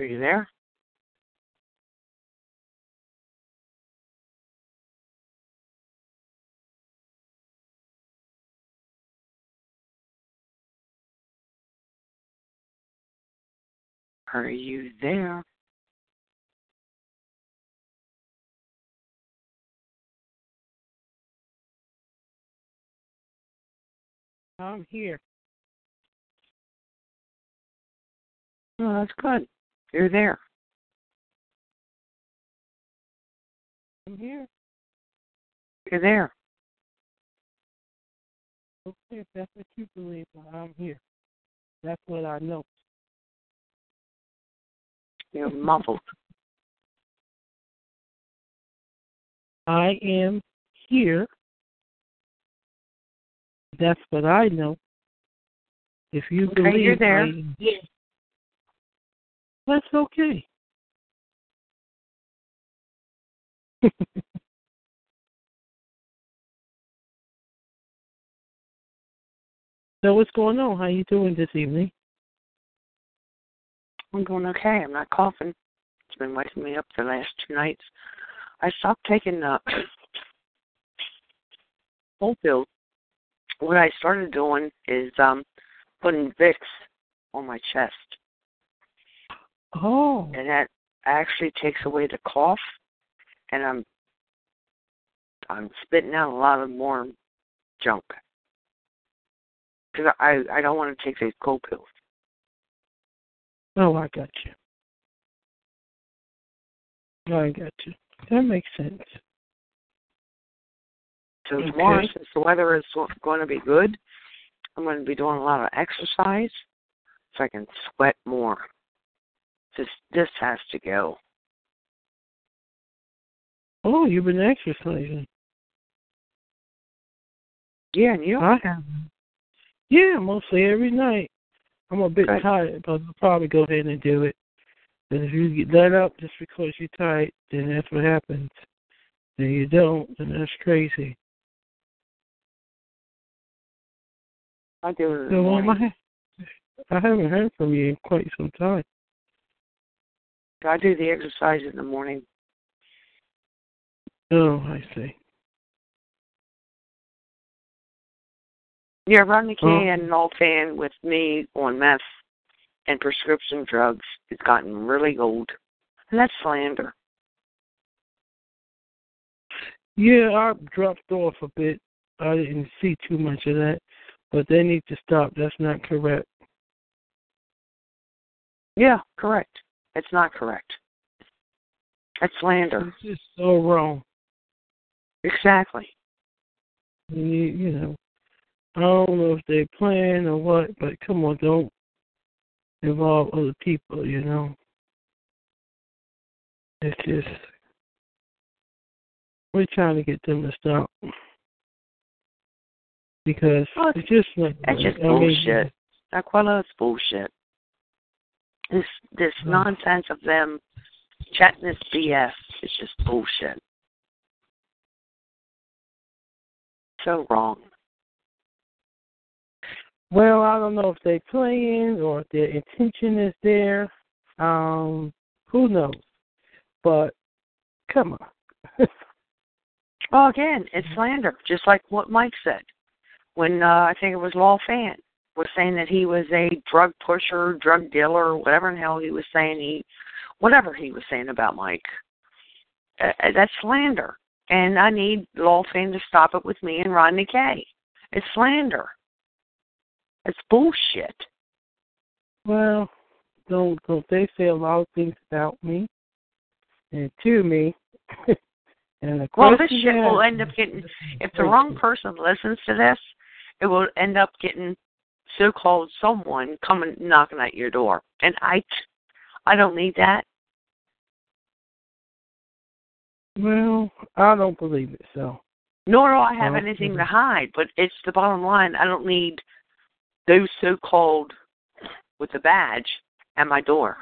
Are you there? Are you there? I'm here. Oh, that's good. You're there. I'm here. You're there. Okay, if that's what you believe, I'm here. That's what I know. You're muffled. I am here. That's what I know. If you Okay, believe you're there. I am here, that's okay. so what's going on? How you doing this evening? I'm doing okay. I'm not coughing. It's been waking me up the last two nights. I stopped taking uh, cold pills. What I started doing is um putting Vicks on my chest, Oh, and that actually takes away the cough. And I'm I'm spitting out a lot of more junk because I I don't want to take these cold pills. oh, I got you. I got you. That makes sense. So Okay. tomorrow, since the weather is going to be good, I'm going to be doing a lot of exercise so I can sweat more. This this has to go. Oh, you've been exercising. Yeah, and you? I have. Yeah, mostly every night. I'm a bit Good. tired, but I'll probably go ahead and do it. And if you get let up just because you're tired, then that's what happens. Then you don't, then that's crazy. I do it So um, morning. I, I haven't heard from you in quite some time. I do the exercise in the morning. Oh, I see. Yeah, Rodney K Oh. and Nolfan with me on meth and prescription drugs has gotten really old. And that's slander. Yeah, I dropped off a bit. I didn't see too much of that, but they need to stop. That's not correct. Yeah, correct. It's not correct. That's slander. It's just so wrong. Exactly. You, you know, I don't know if they plan or what, but come on, don't involve other people. You know, it's just we're trying to get them to stop because Well, it's just like That's just I mean, bullshit. Aquila, it's bullshit. This this nonsense of them chatting this BS is just bullshit. So wrong. Well, I don't know if they're playing or if their intention is there. Um, who knows? But come on. Well, again, it's slander, just like what Mike said when uh, I think it was Law Fan was saying that he was a drug pusher, drug dealer, whatever in hell he was saying. He, whatever he was saying about Mike, uh, uh, that's slander. And I need Law Fan to stop it with me and Rodney K. It's slander. It's bullshit. Well, don't don't they say a lot of things about me and to me? and the Well, this shit will end up getting. If the wrong person listens to this, it will end up getting so-called someone coming knocking at your door, and I, I don't need that. Well, I don't believe it. So Nor do I have Well, anything to hide. But it's the bottom line. I don't need those so-called with the badge at my door.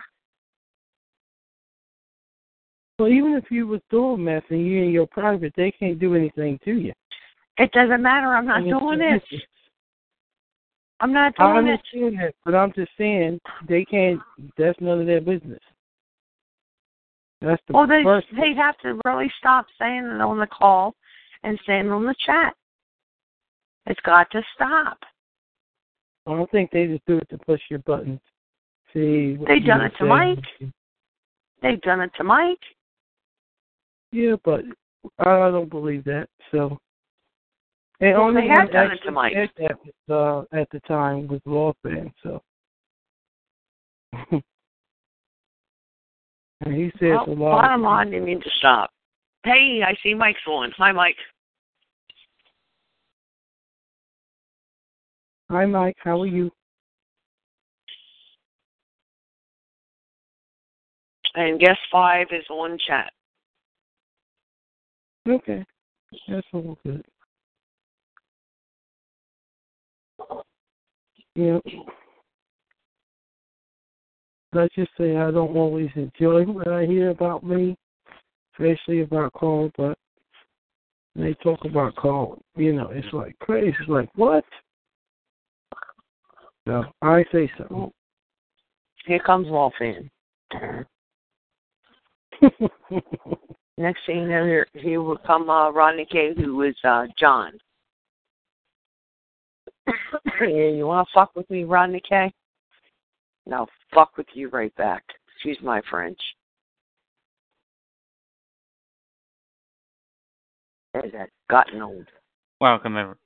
well, even if you was doing meth and you in your private, they can't do anything to you. It doesn't matter. I'm not I doing it. I'm not I doing it. understand that, but I'm just saying they can't. That's none of their business. That's the Well, they first. they'd have to really stop saying it on the call and saying it on the chat. It's got to stop. I don't think they just do it to push your buttons. See, They done it to. Mike. They've done it to Mike. Yeah, but I don't believe that. So, and Well, only they have one done it to Mike. that was, uh, at the time was Law Fan. So, and he says Well, a lot. bottom line, they need to stop. Hey, I see Mike's on. Hi, Mike. Hi, Mike. How are you? And guest five is on chat. Okay, that's all good. Yeah. Let's just say I don't always enjoy what I hear about me, especially about Carl, but when they talk about Carl, you know, it's like crazy. It's like, what? So I say so. Here comes Wolfan. Next thing you know, here, here will come uh, Rodney K, who is uh, John. Yeah, you want to fuck with me, Rodney K? No, fuck with you right back. Excuse my French. There's that gotten old. Welcome, everyone.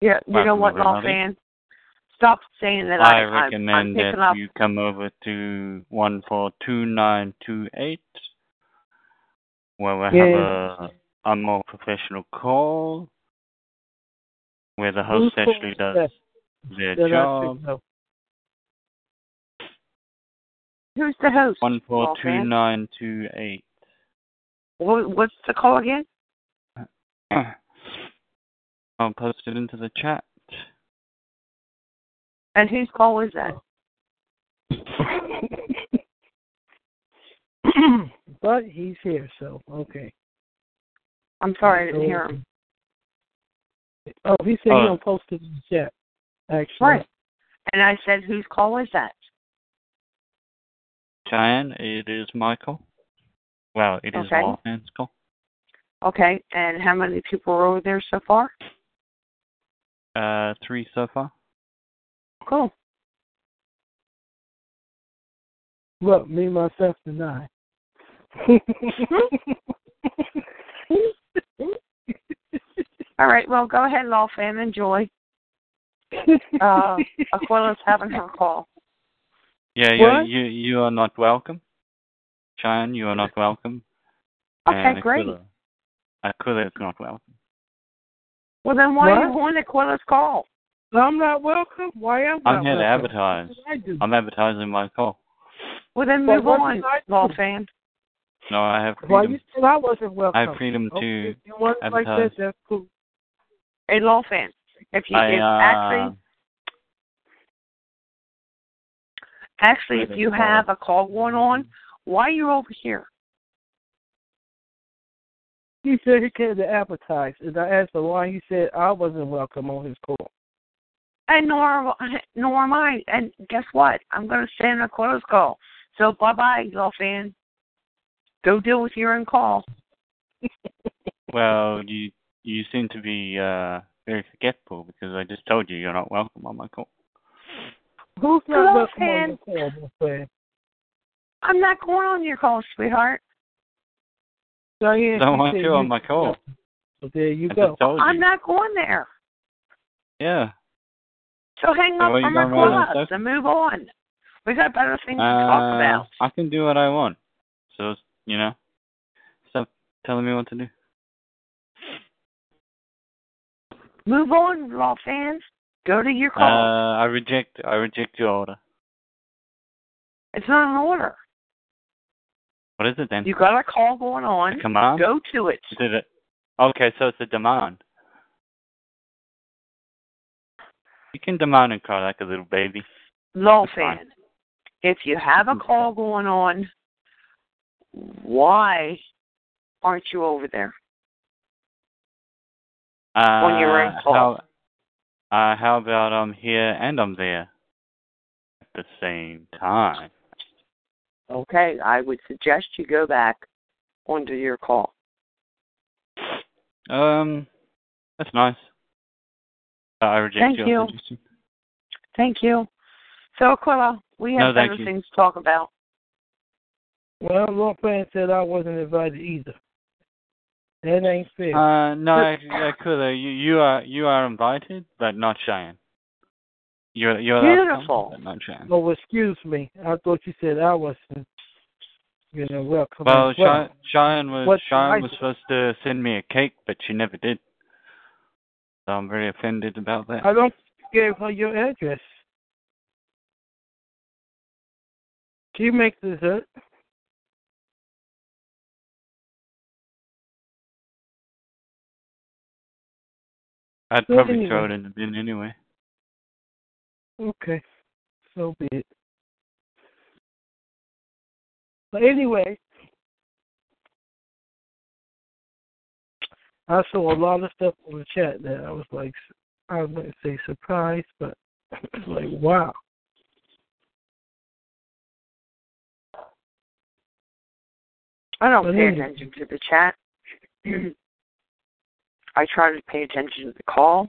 Yeah, you know what, everybody. Lawfan? Stop saying that I I, I'm, I'm recommend picking that up. you come over to one four two nine two eight, where we have a a more professional call, where the Who's host actually does that? their That I job. should. Who's the host? One four two Lawfan? nine two eight. What, what's the call again? I'll post it into the chat. And whose call is that? but he's here, so okay. I'm sorry, I didn't hear him. Oh, he said Oh. he don't post it in the chat. Actually, Right. And I said, whose call is that? Cheyenne, it is Michael. Well, it is Okay. Lawman's call. Okay. And how many people are over there so far? Uh, three so far. Cool. Look, me, myself, and I. All right. Well, go ahead, Law Fan. Enjoy. Uh, Aquila's having her call. Yeah, you you you are not welcome. Cheyenne, you are not welcome. Okay, and great. Aquila, Aquila is not welcome. Well, then why are you What? on Aquila's call? I'm not welcome. Why am I? I'm here to advertise. I do. I'm advertising my call. Well, then Well, move what on, did I do? Law Fan. No, I have Why freedom. you said I wasn't welcome? I have freedom okay, to if you want it like that, advertise. that's cool. Hey, Law Fan. If you I if uh, actually actually if you have a call going on, why are you over here? He said he came to advertise, and I asked him why. He said I wasn't welcome on his call. And nor nor am I. And guess what? I'm going to stay on Aquila's call. So bye bye, Law Fan. Go deal with your own call. well, you you seem to be uh very forgetful because I just told you you're not welcome on my call. Who's not Hello, welcome Fan. on the call, my? I'm not going on your call, sweetheart. Diane, Don't she want you on my call. So there you I go. just told you. I'm not going there. Yeah. So hang So up what, from gonna on Aquila stuff? and move on. We got better things to talk Uh, about. I can do what I want. So you know, stop telling me what to do. Move on, law fans. Go to your Uh, call. I reject. I reject your order. it's not an order. What is it then? You got a call going on. a on. command? Go to it. It okay, so it's a demand. You can demand and cry like a little baby. Law That's fine. fan. If you have a call going on, why aren't you over there? Uh, On your own call. How, uh, how about I'm here and I'm there at the same time? Okay, I would suggest you go back onto your call. Um, that's nice. Uh, I reject Thank your you. suggestion. Thank you. So Aquila, we have No, thank better you. things to talk about. Well, Law Fan said I wasn't invited either. That ain't fair. Uh, no, I could. Uh, you you are you are invited, but not Cheyenne. You're you're allowed to come, Beautiful. but not Cheyenne. oh, excuse me. I thought you said I wasn't, you know, welcome. Well, as well. Chey- Cheyenne was What Cheyenne I- was supposed to send me a cake, but she never did. So I'm very offended about that. I don't give her your address. She makes dessert. I'd Well, probably anyway. throw it in the bin anyway. Okay, so be it. But anyway, I saw a lot of stuff on the chat that I was like, I wouldn't say surprised, but it's like, wow. I don't But pay anyway. attention to the chat. I try to pay attention to the call,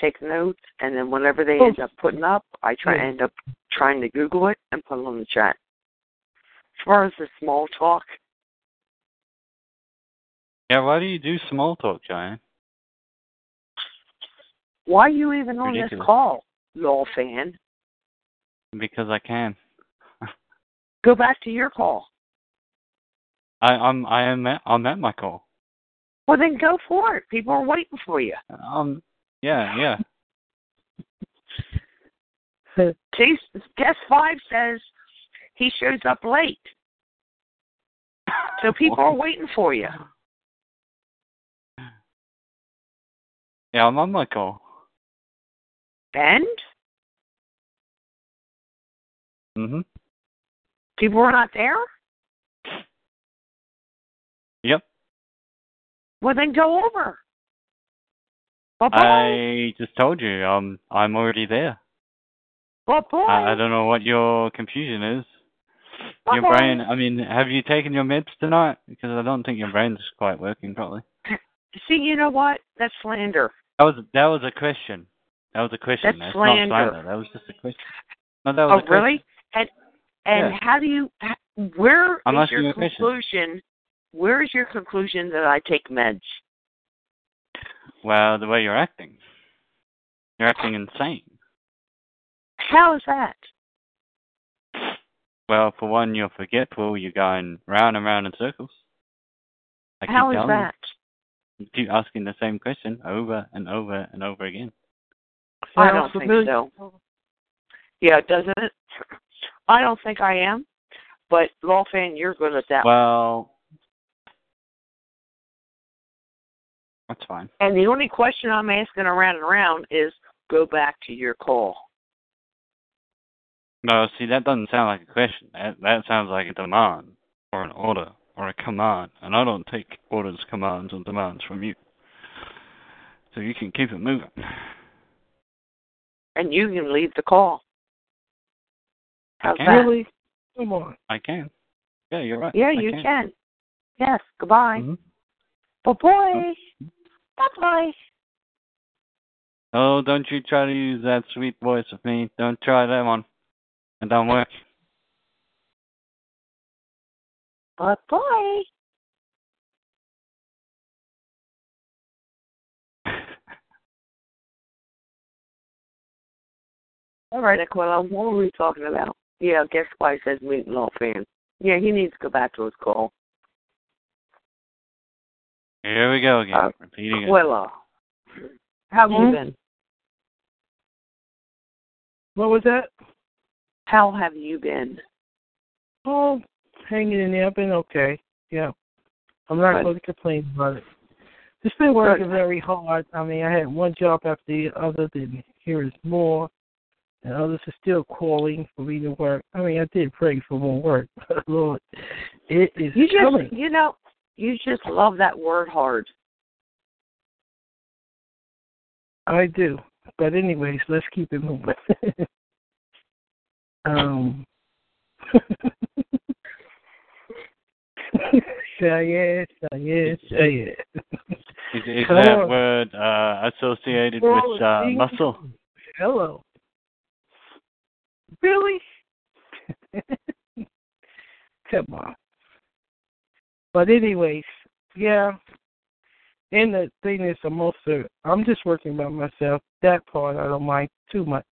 take notes, and then whatever they Oh. end up putting up, I try Yeah. end up trying to Google it and put it on the chat. As far as the small talk, Yeah, why do you do small talk, Cheyenne? why are you even on this Ridiculous. call, law fan? Because I can. Go back to your call. I I'm I am at, I'm at my call. Well, then go for it. People are waiting for you. Um, yeah, yeah. See, guest five says he shows up late, so people are waiting for you. Yeah, I'm on my call. And Mhm. People were not there. Yep. Well, then go over. Bye bye. I just told you. Um, I'm already there. Bye bye. I, I don't know what your confusion is. Your Bye-bye. brain. I mean, have you taken your meds tonight? Because I don't think your brain's quite working properly. See, you know what? That's slander. That was that was a question. That was a question. That's That's slander. not slander. That was just a question. No, that was Oh, a question. really? And and Yeah. how do you? Where I'm is your a conclusion? Where is your conclusion that I take meds? Well, the way you're acting. You're acting insane. How is that? Well, for one, you're forgetful. You're going round and round in circles. I keep How is telling that? You. you keep asking the same question over and over and over again. I don't think so. Yeah, doesn't it? I don't think I am. But Lawfan, you're good at that. Well, that's fine. and the only question I'm asking around and around is go back to your call. No, see, that doesn't sound like a question. That that sounds like a demand or an order or a command, and I don't take orders, commands, or demands from you. So you can keep it moving. And you can leave the call. How's can. that? Really? Come on. I can. Yeah, you're right. Yeah, I you can. can. Yes. Goodbye. Mhm. Bye bye. Bye bye. Oh, don't you try to use that sweet voice of me. Don't try that one. It don't work. Bye bye. All right, Aquila, what were we talking about? Yeah, guess why he says meet law fan. Yeah, he needs to go back to his call. Here we go again. Uh, Repeating it. How have you Hmm? been? What was that? How have you been? Oh, hanging in there. I've been okay. Yeah. I'm not Good. going to complain about it. Just been working Good. very hard. I mean, I had one job after the other. Then here is more. And others are still calling for me to work. I mean, I did pray for more work. But Lord, it is You just, coming. you know, you just love that word hard. I do. But anyways, let's keep it moving. um Say yes, say yes, say yes. Is, is that on. word uh, associated Well, with uh, muscle? Hello. Really? Come on. But anyways, yeah. And the thing is, I'm also I'm just working by myself. That part I don't mind too much.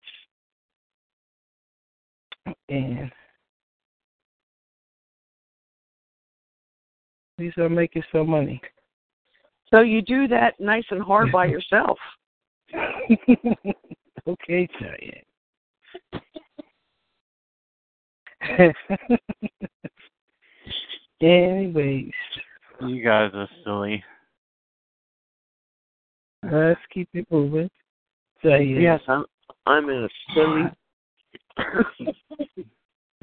And at least I'm making some money. So you do that nice and hard by yourself. okay, Cheyenne. Anyways, You guys are silly. let's keep it moving. Cheyenne. Yes, I'm. I'm in a silly,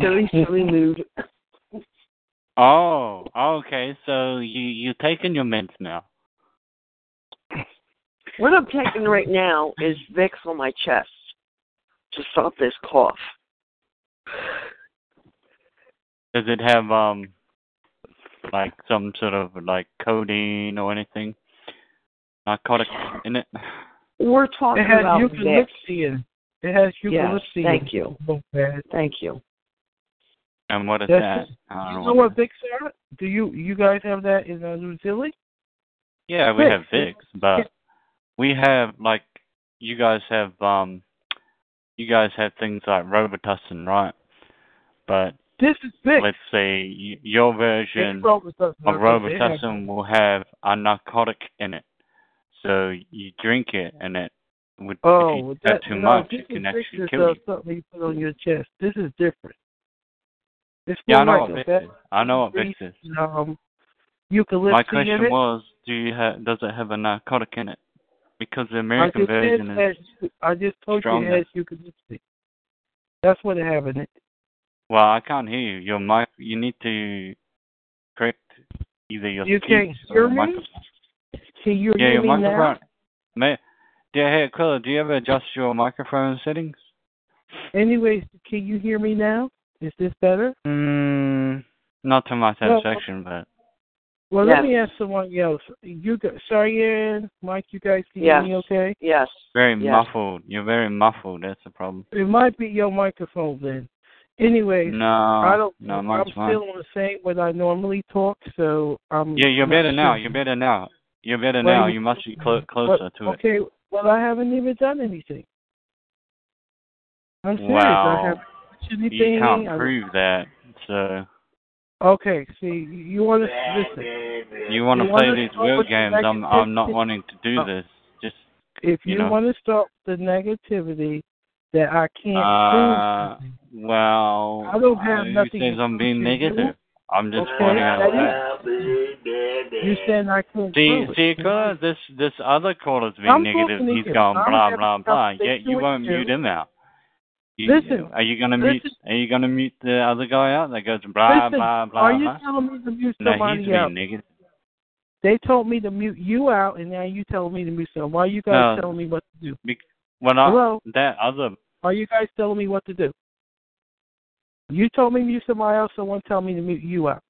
silly, silly mood. Oh, okay. So you you taking your meds now? What I'm taking right now is Vicks on my chest to stop this cough. Does it have um like some sort of like codeine or anything narcotic in it? We're talking It has about Vicks. eucalyptus in it. It has eucalyptus in thank you. Not. Thank you. And what is That's that? I You don't know know what Vicks are? Do you you guys have that in uh, New Zealand? Yeah, we Vicks. have Vicks, but we have like you guys have um you guys have things like Robitussin, right? But This is Vicks. let's say your version of Robitussin will have a narcotic in it. So you drink it and it would Oh, if you have that, too no, much it can actually kill you. something you put on your chest. This is different. It's Yeah, I know what a is. I know what Vicks is. um, eucalyptus My question was, do you have does it have a narcotic in it? Because the American said version it is has, I just told you it has eucalyptus. That's what it have in it. Well, I can't hear you. Your mic. You need to correct either your You can't speech hear or me? microphone. Can you Yeah, hear your me now? microphone. May, yeah, hey, Aquila, do you ever adjust your microphone settings? Anyways, can you hear me now? Is this better? Mm, not to my Well, satisfaction, but Well, Yes. let me ask someone else. You sorry, Cheyenne, Mike, you guys can Yes. hear me okay? Yes. very Yes. muffled. You're very muffled. That's the problem. It might be your microphone then. Anyways, No, I don't. no, I'm fine. still on the same when I normally talk, so I'm. Yeah, you're better now. You're better now. You're better Well, now. you- must be But- closer to it. okay, well, I haven't even done anything. I'm serious. I haven't touched anything. You can't prove that. So Okay, see, you want to listen. you want to play these word games. I'm I'm not wanting to do Oh. this. Just If you you, know. want to stop the negativity that I can't Uh, prove, something, well, I don't have who nothing says I'm being negative? I'm just Okay, pointing out that that. you said I can't See, prove see. Because this this other caller's being I'm negative. He's going blah blah blah. Yet you won't you. mute him out. You, Listen, are you gonna mute? listen. Are you gonna mute the other guy out that goes blah Listen, blah blah? Are you blah? telling me to mute somebody No, he's being out? negative. They told me to mute you out, and now you telling me to mute someone. Why are you guys No. telling me what to do? Well, not Hello? that other. Are you guys telling me what to do? You told me to mute somebody else, someone tell me to mute you out.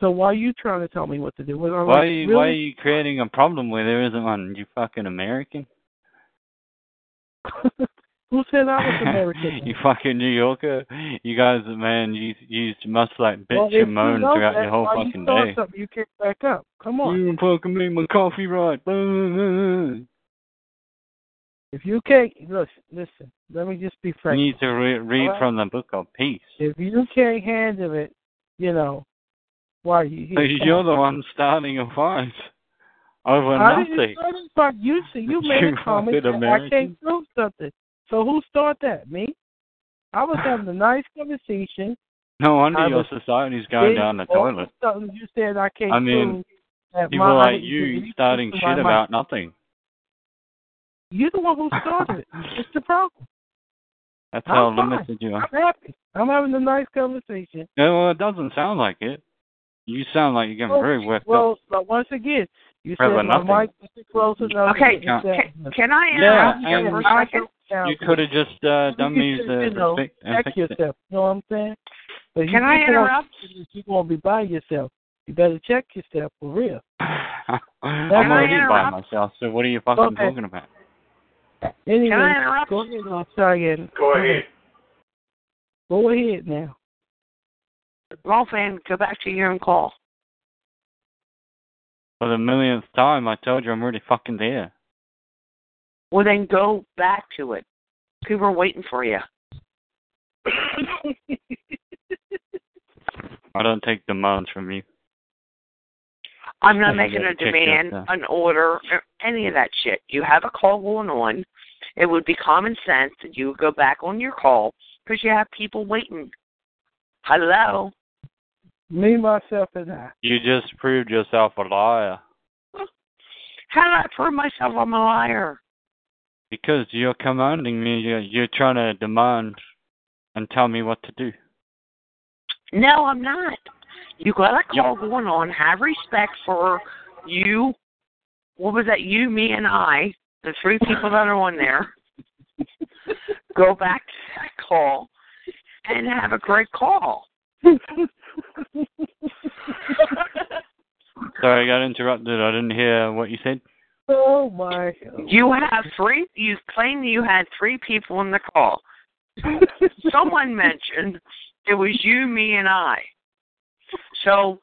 So why are you trying to tell me what to do? Why are you really? why are you creating a problem where there isn't one? You fucking American. Who said I was American? you fucking New Yorker. You guys, man, you you must like bitch well, and you moan know throughout that, your whole fucking you day. Something, you kick back up. Come on. You fucking made my coffee right. If you can't listen, listen. Let me just be frank. You need to re- read Alright. from the book of peace. If you can't handle it, you know, why you here? You're the one starting a fight over I nothing. didn't. You see, you made You a comment that I can't prove something. So who started that? Me? I was having a nice conversation. No wonder I your society's going down the all of a toilet. You said I can't I mean, People like you starting shit about nothing. You're the one who started it. It's the problem. That's I'm how fine. limited you are. I'm happy. I'm having a nice conversation. Yeah, well, it doesn't sound like it. You sound like you're getting Well, very worked up. Well, but once again, you Right, said but my nothing. mic wasn't close enough. Okay, to Can't- Can, can I Yeah, interrupt you and for a I second? You could have just uh, done You these should, uh, you know, fi- check fixed it. yourself. You know what I'm saying? But you Can I keep on interrupt? You're gonna be by yourself. You better check yourself for real. I'm already by myself, so what are you fucking Okay. talking about? Anyway, Can I interrupt? go ahead. I'm sorry again. Go ahead. Go ahead now. Rolfan, go back to your own call. For the millionth time, I told you I'm already fucking there. Well, then go back to it. People are waiting for you. I don't take demands from you. I'm not Okay, making a check demand, yourself. an order, or any of that shit. You have a call going on. It would be common sense that you would go back on your call because you have people waiting. Hello. Me, myself, and I. You just proved yourself a liar How did I prove myself I'm a liar? because you're commanding me. You're, you're trying to demand and tell me what to do. No, I'm not. You got a Yep. call going on. Have respect for you. What was that? You, me, and I, the three people that are on there. Go back to that call and have a great call. Sorry, I got interrupted. I didn't hear what you said. oh my. You have three. You claim you had three people in the call. Someone mentioned it was you, me, and I. So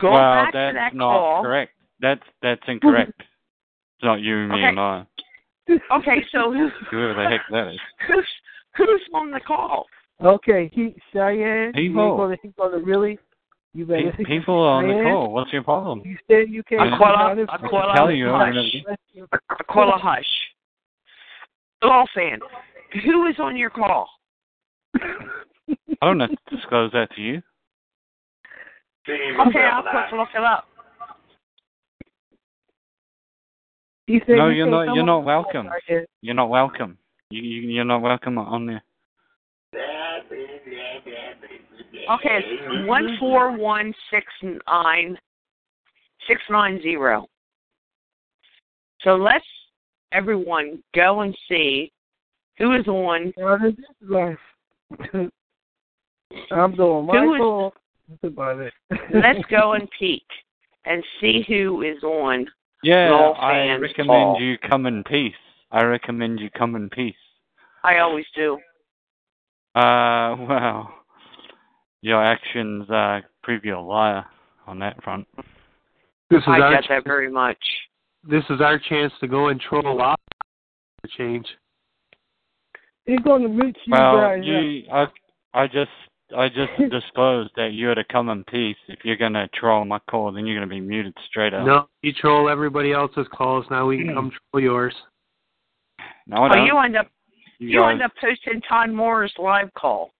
go well, back that's to that not call. correct. That's that's incorrect. it's not you, me, Okay. and I. Okay, so who, Whoever the heck that is. who's who's on the call? Okay, he Cheyenne. You People. ain't gonna, he gonna really. You better. Pe- People on the call. What's your problem? You said you can't. Aquila, you I Aquila, can tell you over and over hush. again. Aquila, hush. Law fan, who is on your call? I don't have to disclose that to you. Okay, I'll quick look it up. He said No, you you're can't You're not welcome. call, You're not welcome. You, you you're not welcome on there. Okay, it's one four one six nine six nine zero. So let's everyone go and see who is on. Now, this is. I'm doing my Who is- call. That's about it. Let's go and peek and see who is on. Yeah, I recommend call. you come in peace. I recommend you come in peace. I always do. Uh, well, your actions uh, prove you're a liar on that front. This is I our get that very much. this is our chance to go and troll out for change. He's going to meet you Well, guys. up. you, I, I just, I just disclosed that you're to come in peace. If you're gonna troll my call, then you're gonna be muted straight up. No, you troll everybody else's calls. Now we can come troll yours. no, I Oh, don't. you end up You you guys- end up posting Todd Moore's live call.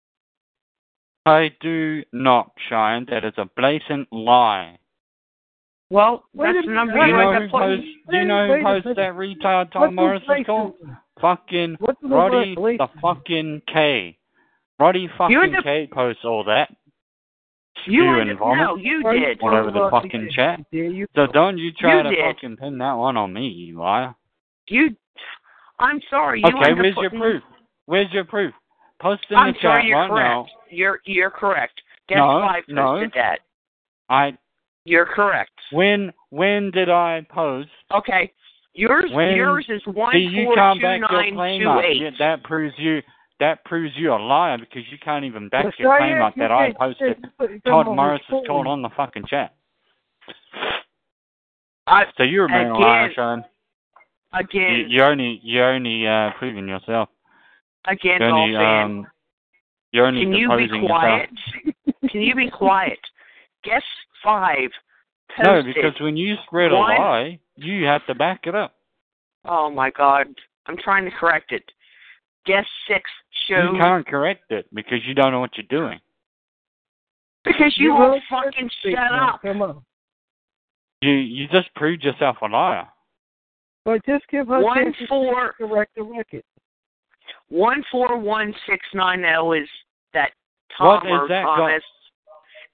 I do not, Shine. That is a blatant lie. Well, that's the number Do you you wait, know end who up posts? Do you know who a posts that retard Tom What's Morris's the call? Fucking What's the Roddy the fucking K. Roddy fucking up- K posts all that. You and vomit? no, you did. Whatever the oh, fucking the- chat. So don't you try You to did. fucking pin that one on me, you liar. You. I'm sorry. You Okay, where's your proof? Where's your proof? Post in I'm the sorry, chat you're right correct. now. You're you're correct. Guess No, five no. posted that. I You're correct. when when did I post? Okay. Yours When- yours is one four two claim two eight. That proves you that proves you're a liar because you can't even back Well, your Cheyenne, claim up you that I posted Todd Morris the is called on the fucking chat. I, So you're a man Again- liar, Sean. Again, you're only you're only uh, proving yourself. again, You're only Dolphin. um you're only Can you be quiet? Can you be quiet? Guess five. No, because when you spread a lie, you have to back it up. Oh my God! I'm trying to correct it. Guess six shows You can't correct it because you don't know what you're doing. because you You won't won't fucking speak shut now. up. Come on. You you just proved yourself a liar. But just give her One chance to four correct the record. one four one six nine zero is that What Tom is that, Thomas.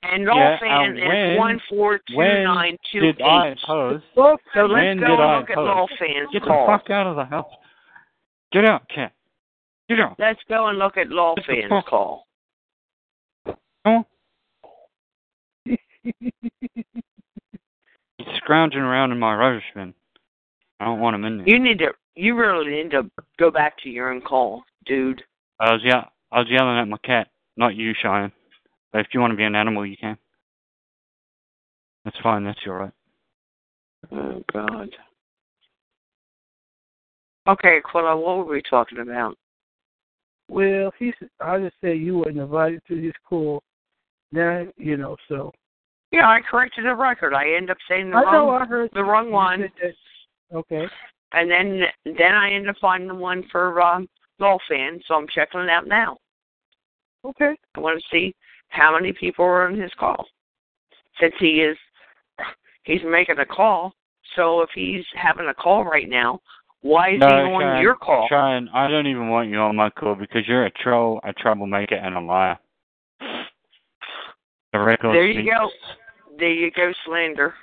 And Yeah, Dolphin and is when- one four two When nine two did eight. post? Both So let's when go did and I look at post? Dolphin's Get the fuck out of the house. Get out, cat. Get out. Let's go and look at fuck- call. Huh? He's scrounging around in my rubbish bin. I don't want him in there. You need to. You really need to go back to your own call, dude. I was yeah, I was yelling at my cat, not you, Cheyenne. But if you want to be an animal, you can. That's fine. That's your right. Oh God. Okay, Quilla, what were we talking about? Well, he said, I just said you weren't invited to this call. Now, you know, so. Yeah, I corrected the record. I end up saying the I wrong, the wrong one. Okay. and then then I end up finding the one for um, Dolphin. So I'm checking it out now. Okay. I want to see how many people are on his call. Since he is, he's making a call. So if he's having a call right now, why is no, he on Cheyenne, your call? Cheyenne, I don't even want you on my call because you're a troll, a troublemaker, and a liar. The record There you speaks. go. There you go, slander.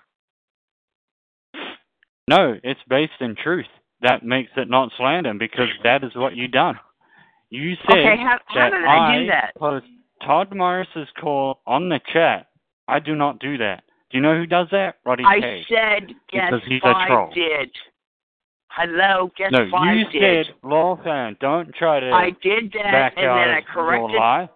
No, it's based in truth. That makes it not slander because that is what you done. You said Okay, how, how that did I do I that? post Todd Morris's call on the chat. I do not do that. Do you know who does that? Roddy I K. said guess Because he's a troll. did. Hello, guess no, five you did. said law fan. Don't try to I did that, back and out then I of corrected. your lie.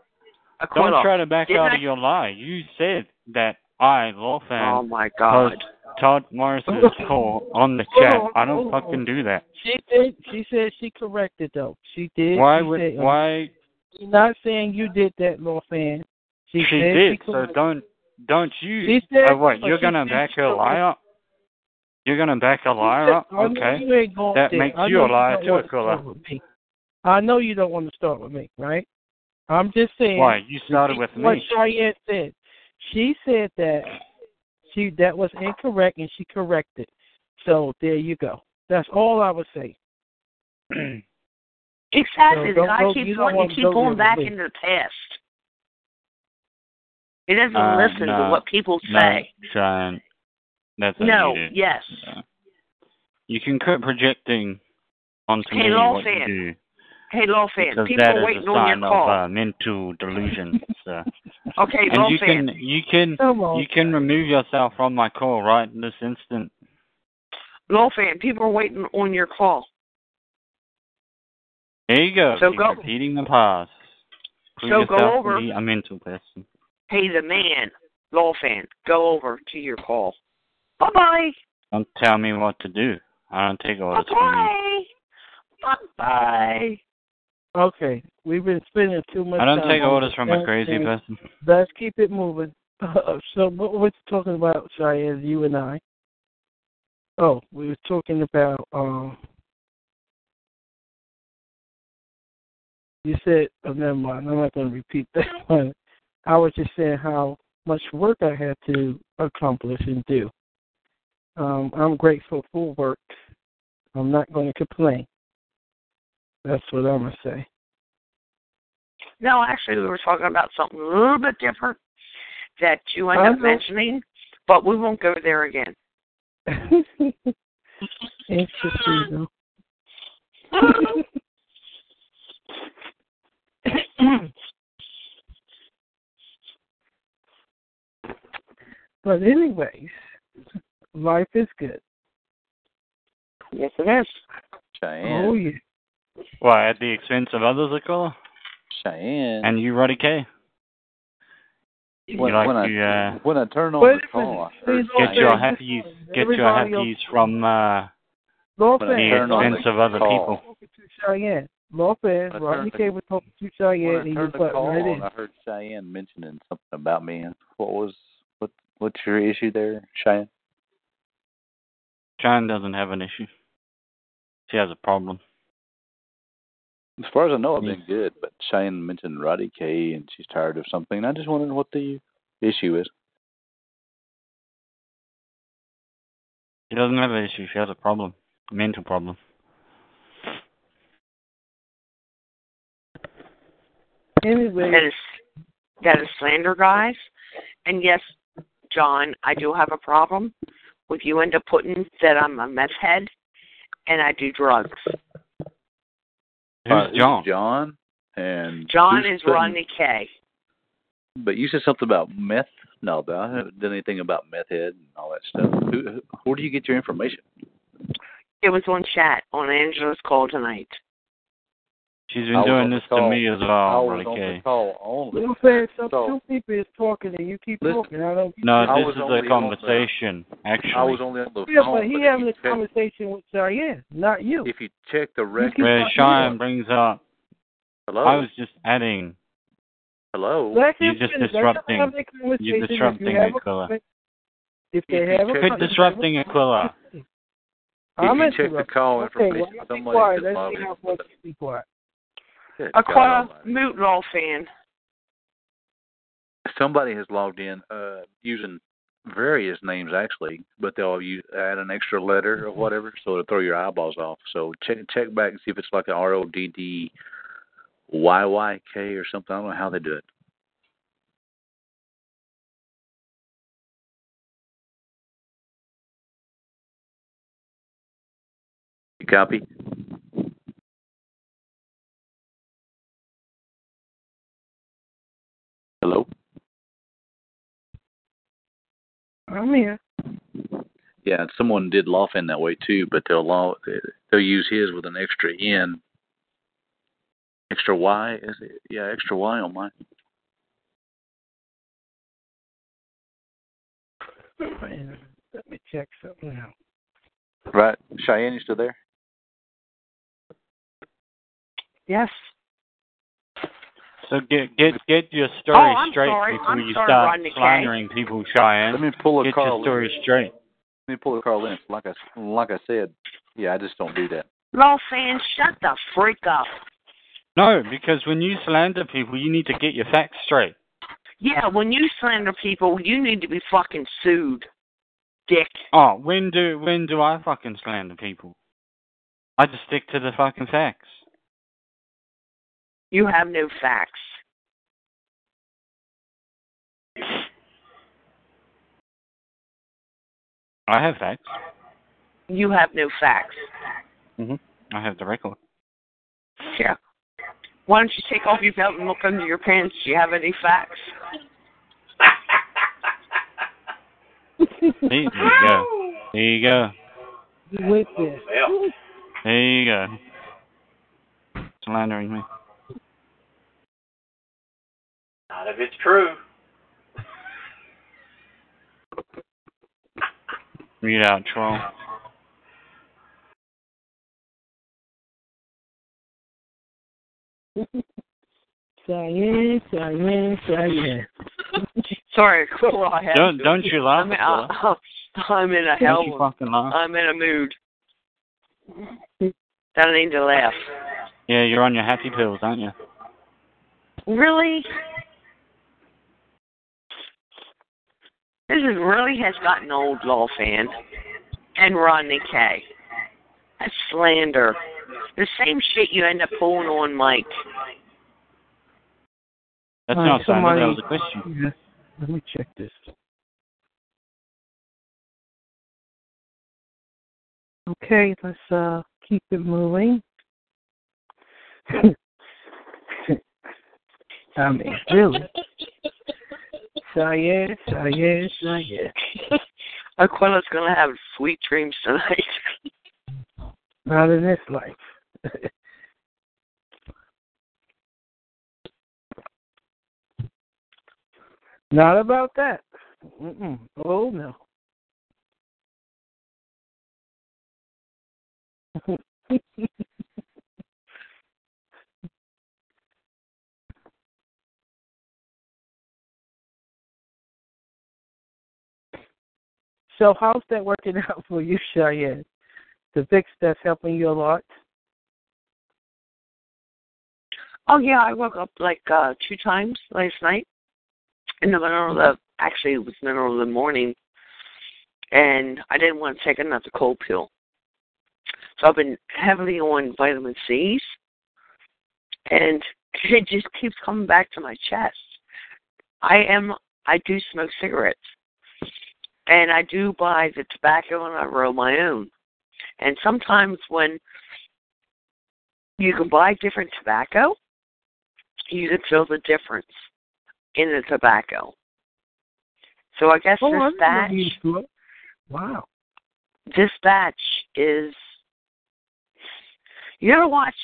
I Don't quit try to back Didn't out I- of your lie. You said that I, law fan, Oh my God! Todd Morris's call on the chat. Oh, I don't oh, fucking do that. She did. She said she corrected though. She did. Why she would said, um, why She's not saying you did that, law fan. She, she said did? She So don't don't you? She said. Oh, what? You're gonna said back she her lie up? You're gonna back a liar up? Okay. you ain't going That there. makes you a liar don't too, wanna Aquila. start with me. I know you don't want to start with me, right? I'm just saying. Why? You started with me. what me. Cheyenne said. She said that she that was incorrect and she corrected. So there you go. That's all I would say. Exactly. So the don't keeps you don't wanting want to to keep going back with into the past. He doesn't Uh, listen to what people No, say. Cheyenne. That's No, you yes. Uh, You can quit projecting onto Hey, me law what you fan. do. Hey, law fan, Because people that are is waiting a on sign your of call. uh, mental delusion. so. okay, And law you fan. can you can Come on. you can remove yourself from my call right in this instant. Law fan, people are waiting on your call. There you go. So Keep go- repeating the past. Prove So go over. to be a mental person. Hey, the man, law fan, go over to your call. Bye bye. Don't tell me what to do. I don't take orders from you. Bye bye. Bye bye. Okay, we've been spending too much I don't time take orders from a crazy thing. person. Let's keep it moving. so, what we're talking about, Cheyenne, you and I. Oh, we were talking about. um You said, oh, never mind. I'm not going to repeat that one. I was just saying how much work I had to accomplish and do. Um, I'm grateful for work. I'm not going to complain. That's what I'm going to say. No, actually, we were talking about something a little bit different that you end up mentioning, but we won't go there again. Interesting, though. But anyways, life is good. yes, it is. Cheyenne. Oh yeah. Why, at the expense of others, Aquila? Cheyenne. And you, Roddy K? You when, like when, to I, uh, when I turn on the a call, minute. I heard Please get your this. happies, get your Everybody happies from uh, Law When I the expense of other call. people. talking Cheyenne. Lopez, I Rodney K was talking to Cheyenne, and you turned the right on, in. I heard Cheyenne mentioning something about me. What was what? What's your issue there, Cheyenne? Cheyenne doesn't have an issue. She has a problem. As far as I know, I've Me. been good. But Cheyenne mentioned Roddy K, and she's tired of something. I just wondered what the issue is. She doesn't have an issue. She has a problem. A mental problem. Anyway, That is that is slander, guys. And yes, John, I do have a problem with you end up putting that I'm a meth head and I do drugs. Who's Uh, John? John and John is putting- Rodney K. But you said something about meth. No, but I haven't done anything about meth head and all that stuff. Who, who, where do you get your information? It was on chat on Angela's call tonight. She's I been was doing on the this to me as well, was Roddy on K. the call only. Lopez, some So- two people is talking and you keep Listen. talking. I don't. No, I this was is a on the- conversation, actually. I was only on the Yeah, phone. but he if having you a check- conversation with Cheyenne, not you. If you check the record, keep Where Cheyenne brings up, hello, I was just adding, hello. Let You're just finish. Disrupting- have you're If you disrupting Aquila. If they If have a check- quit comment- disrupting Aquila. I'm if you check the interrupting. call Okay, information, well, you be somebody quiet. just Let's see how much you be quiet. Good God Aquila, Almighty. mute law fan. Somebody has logged in uh, using various names actually, but they'll use, add an extra letter or whatever, so it'll throw your eyeballs off. So check check back and see if it's like a R O D D Y Y K or something. I don't know how they do it. You copy? Hello? I'm here. Yeah, someone did Lawfin that way too, but they'll law they'll use his with an extra N, extra Y. Is it? Yeah, extra Y on mine. Let me check something out. Right, Cheyenne, you still there? Yes. So get get get your story Oh, I'm straight sorry. before I'm you sorry, start Rodney K. slandering people, Cheyenne. Let me pull a Get Carl. your story in. straight. Let me pull a Carl in. Like I like I said, yeah, I just don't do that. Law fan, shut the freak up. No, because when you slander people, you need to get your facts straight. Yeah, when you slander people, you need to be fucking sued. Dick. Oh, when do when do I fucking slander people? I just stick to the fucking facts. You have no facts. I have facts. You have no facts. hmm I have the record. Yeah. Why don't you take off your belt and look under your pants? Do you have any facts? There you go. There you go. You went there. There you go. Slandering me. Not if it's true. Read out, troll. Cheyenne, Cheyenne, Cheyenne. Sorry, Aquila, I have Don't to. don't you laugh, I'm, Aquila. uh, I'm in a Don't hell. you fucking laugh. I'm in a mood. Don't need to laugh. Yeah, you're on your happy pills, aren't you? Really? This is really has gotten old, law fan. And Rodney K. That's slander. The same shit you end up pulling on Mike. That's All not right, slander, that somebody- was a question. Yeah. Let me check this. Okay, let's uh keep it moving. I mean, really. Cheyenne, Cheyenne, yes. Aquila's gonna have sweet dreams tonight. Not in this life. Not about that. Mm-mm. Oh no. So how's that working out for you, Cheyenne? The Vicks that's helping you a lot. Oh yeah, I woke up like uh two times last night. In the middle of the actually it was middle of the morning and I didn't want to take another cold pill. So I've been heavily on vitamin C's and it just keeps coming back to my chest. I am I do smoke cigarettes. And I do buy the tobacco and I roll my own. And sometimes when you can buy different tobacco, you can feel the difference in the tobacco. So I guess Oh, this batch. Wow. this batch is you ever watch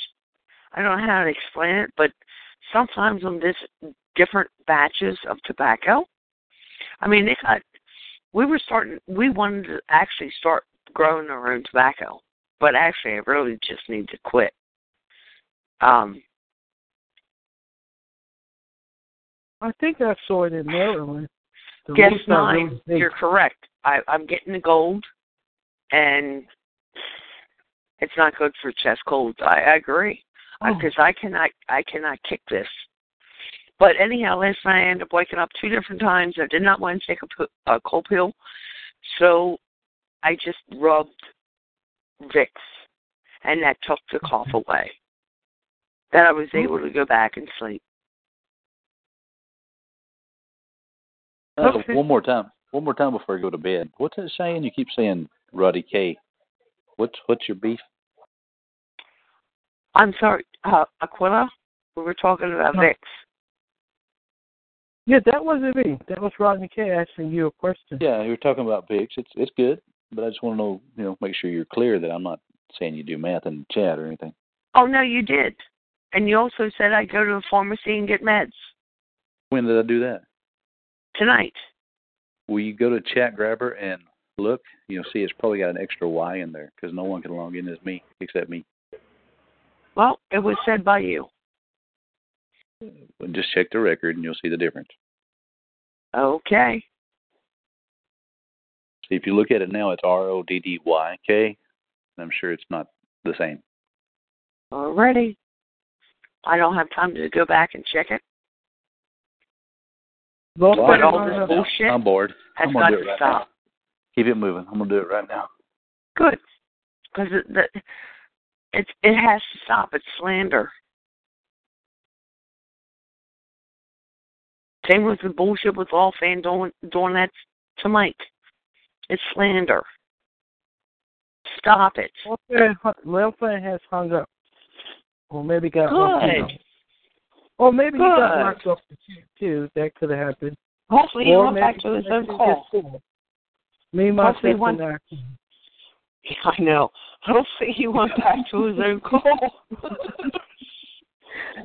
I don't know how to explain it, but sometimes on this different batches of tobacco. I mean they got we were starting we wanted to actually start growing our own tobacco. But actually I really just need to quit. Um I think I saw it in Maryland. The Guess nine. really. You're correct. I, I'm getting the gold, and it's not good for chest colds. I, I agree Oh. because I cannot I cannot kick this. But anyhow, last night I ended up waking up two different times. I did not want to take a, a cold pill, so I just rubbed Vicks, and that took the cough away. Then I was able to go back and sleep. Uh, Okay. One more time. One more time before I go to bed. What's that saying? You keep saying Ruddy K. What's what's your beef? I'm sorry, uh, Aquila. We were talking about No. Vicks. Yeah, that wasn't me. That was Rodney K asking you a question. Yeah, you were talking about Vicks. It's it's good, but I just want to know, you know, make sure you're clear that I'm not saying you do math in the chat or anything. Oh no, you did. And you also said I go to the pharmacy and get meds When did I do that? tonight. Will you go to Chat Grabber and look? You'll see it's probably got an extra Y in there because no one can log in as me except me. Well, it was said by you. Just check the record and you'll see the difference. Okay. See, if you look at it now, it's R O D D Y K. and I'm sure it's not the same. Already. I don't have time to go back and check it. Well, But all this bullshit I'm bored. has I'm got to right stop. now. Keep it moving. I'm gonna do it right now. Good. Because it, it, it has to stop. It's slander. Same with the bullshit with all fan doing doing that to Mike. It's slander. Stop it. Welfare has hung up. Or maybe got Good. Or maybe he got knocked off the tube too. That could have happened. Hopefully he or went back to his own call. Me myself Hopefully and. I know. Hopefully he went back to his own call.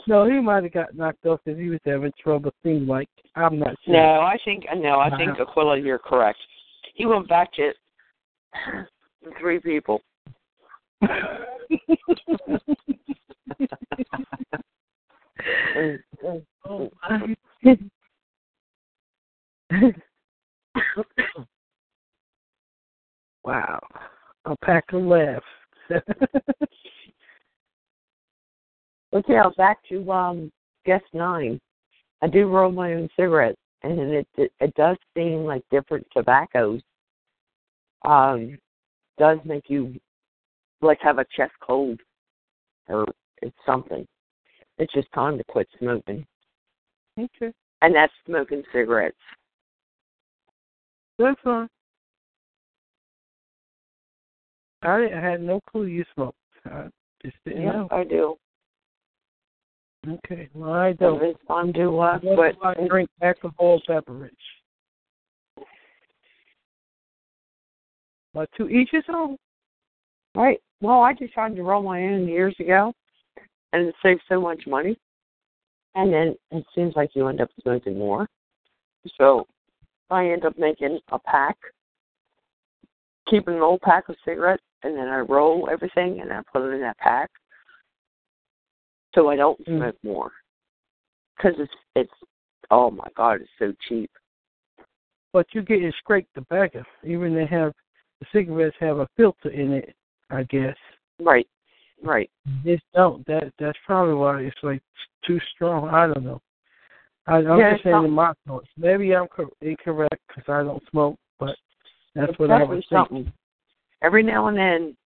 No, he might have got knocked off because he was having trouble. Seems like I'm not sure. no, I think no, I think Uh-huh. Aquila, you're correct. He went back to the three people. Oh, wow. A pack of laughs. Okay, now back to um guest nine. I do roll my own cigarettes, and it it, it does seem like different tobaccos um does make you like have a chest cold or it's something. It's just time to quit smoking, okay. and that's smoking cigarettes. That's fine. I, I had no clue you smoked. I just didn't Yeah, know. I do. Okay. Well, I don't. time to What do I drink alcohol beverage? But to each his own. Right. Well, I just decided to roll my own years ago, and it saves so much money. And then it seems like you end up smoking more. So I end up making a pack, keeping an old pack of cigarettes, and then I roll everything and I put it in that pack, so I don't Mm. smoke more. Because it's it's oh my god, it's so cheap. But you get your straight tobacco. Even they have the cigarettes have a filter in it, I guess. Right. Right. This don't. That that's probably why it's like too strong. I don't know. I, I'm Yeah, just saying not- in my thoughts. Maybe I'm cor- incorrect because I don't smoke, but that's what I was something. Every now and then,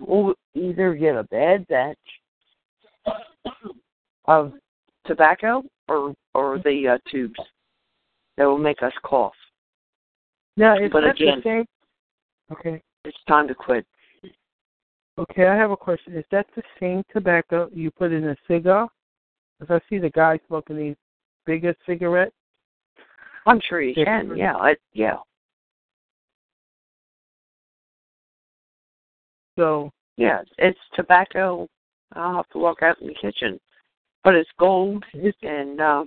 we'll either get a bad batch of tobacco or or the uh, tubes that will make us cough. Now, is But again- the same? Okay. It's time to quit. Okay, I have a question. Is that the same tobacco you put in a cigar? Because I see the guy smoking these bigger cigarettes. I'm sure you can. Yeah, I, yeah, So, yeah. It's tobacco. I'll have to walk out in the kitchen, but it's gold and. uh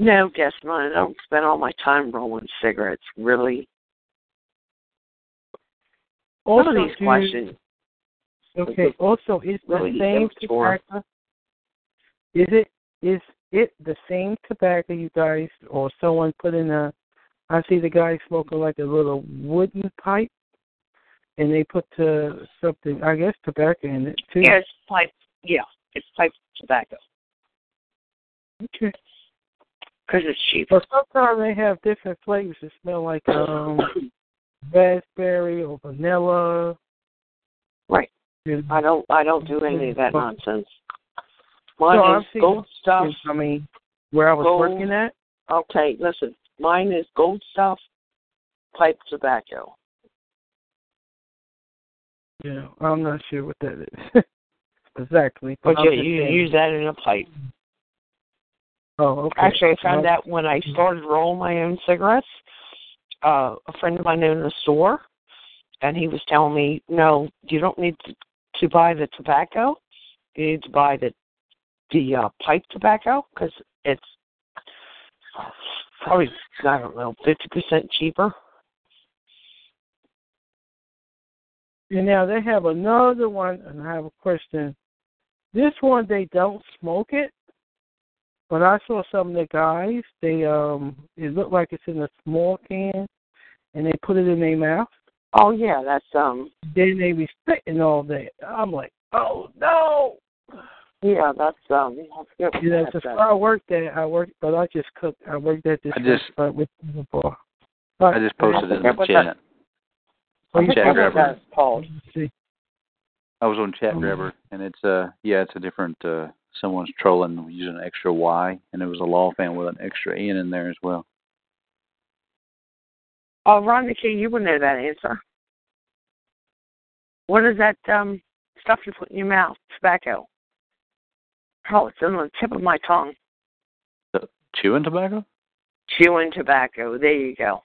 no, guess mine. I don't spend all my time rolling cigarettes. Really, also Some of these questions. Okay. Also, is Really the same tobacco? Is it is it the same tobacco you guys or someone put in a? I see the guy smoking like a little wooden pipe, and they put uh, something. I guess tobacco in it too. Yeah, it's pipe. Yeah, it's pipe tobacco Okay. because it's cheap. But sometimes they have different flavors that smell like um raspberry or vanilla. Right. I don't. I don't do any of that nonsense. Mine I'm is gold stuff. I mean, where I was Gold. working at. Okay, listen. Mine is gold stuff, pipe tobacco. Yeah, I'm not sure what that is exactly. But I'm yeah, you use that in a pipe. Oh, okay. Actually, I found out when I started rolling my own cigarettes. Uh, a friend of mine owned a store, and he was telling me, "No, you don't need to, to buy the tobacco. You need to buy the the uh, pipe tobacco because it's probably I don't know fifty percent cheaper." And now they have another one, and I have a question. This one they don't smoke it, but I saw some of the guys. They um, it looked like it's in a small can, and they put it in their mouth. Oh yeah, that's um Then they be spitting all day. I'm like, oh no. yeah that's um I forget what You know, that's, just I worked there. I worked, but I just cooked. I worked at this I just- restaurant with the bar. I just posted it in the What chat. Oh, you Chat I grabber. that's I was on Chat. Grabber, and it's uh yeah, it's a different uh someone's trolling using an extra Y, and it was a law fan with an extra N in there as well. Oh, Rodney King, you would know that answer. What is that um stuff you put in your mouth? Tobacco. Oh, it's on the tip of my tongue. Chewing tobacco? Chewing tobacco. There you go.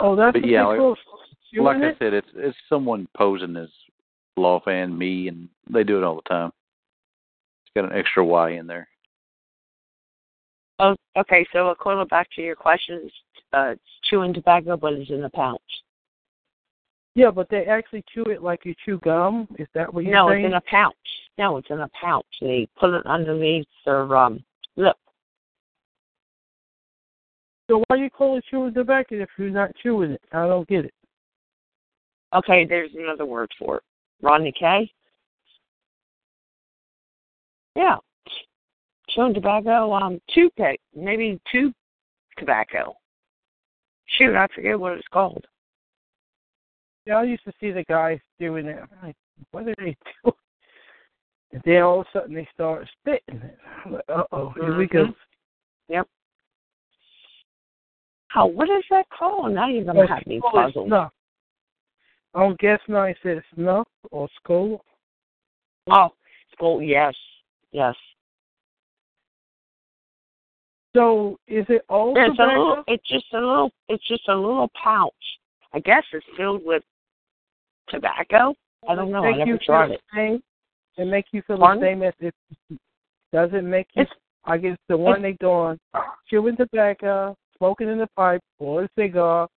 Oh, that's But what yeah, like- call chewing like I it? said, it's it's someone posing as law fan, me, and they do it all the time. It's got an extra Y in there. Oh, okay. So according back to your question, it's, uh, it's chewing tobacco, but it's in a pouch. Yeah, but they actually chew it like you chew gum. Is that what you're no, saying? it's in a pouch. No, it's in a pouch. They put it underneath their um lip. So why you call it chewing tobacco if you're not chewing it? I don't get it. Okay, there's another word for it. Rodney K. Yeah, chewing tobacco. Um, toothpick, maybe tube tobacco. Shoot, I forget what it's called. Yeah, I used to see the guys doing it. I'm like, what are they doing? And then all of a sudden they start spitting it. I'm like, uh oh, here we go. Mhm. Yep. How? What is that called? Now you're gonna Oh, have me puzzled. Snuff. I don't guess now it says snuff or school. Oh, school. Yes, yes. So is it all It's a little. It's just a little. It's just a little pouch. I guess it's filled with tobacco. I don't know. I never you tried it. same? It make you feel Pardon? the same as if does it make you It's I guess the one they doing chewing tobacco, smoking in the pipe, or a cigar,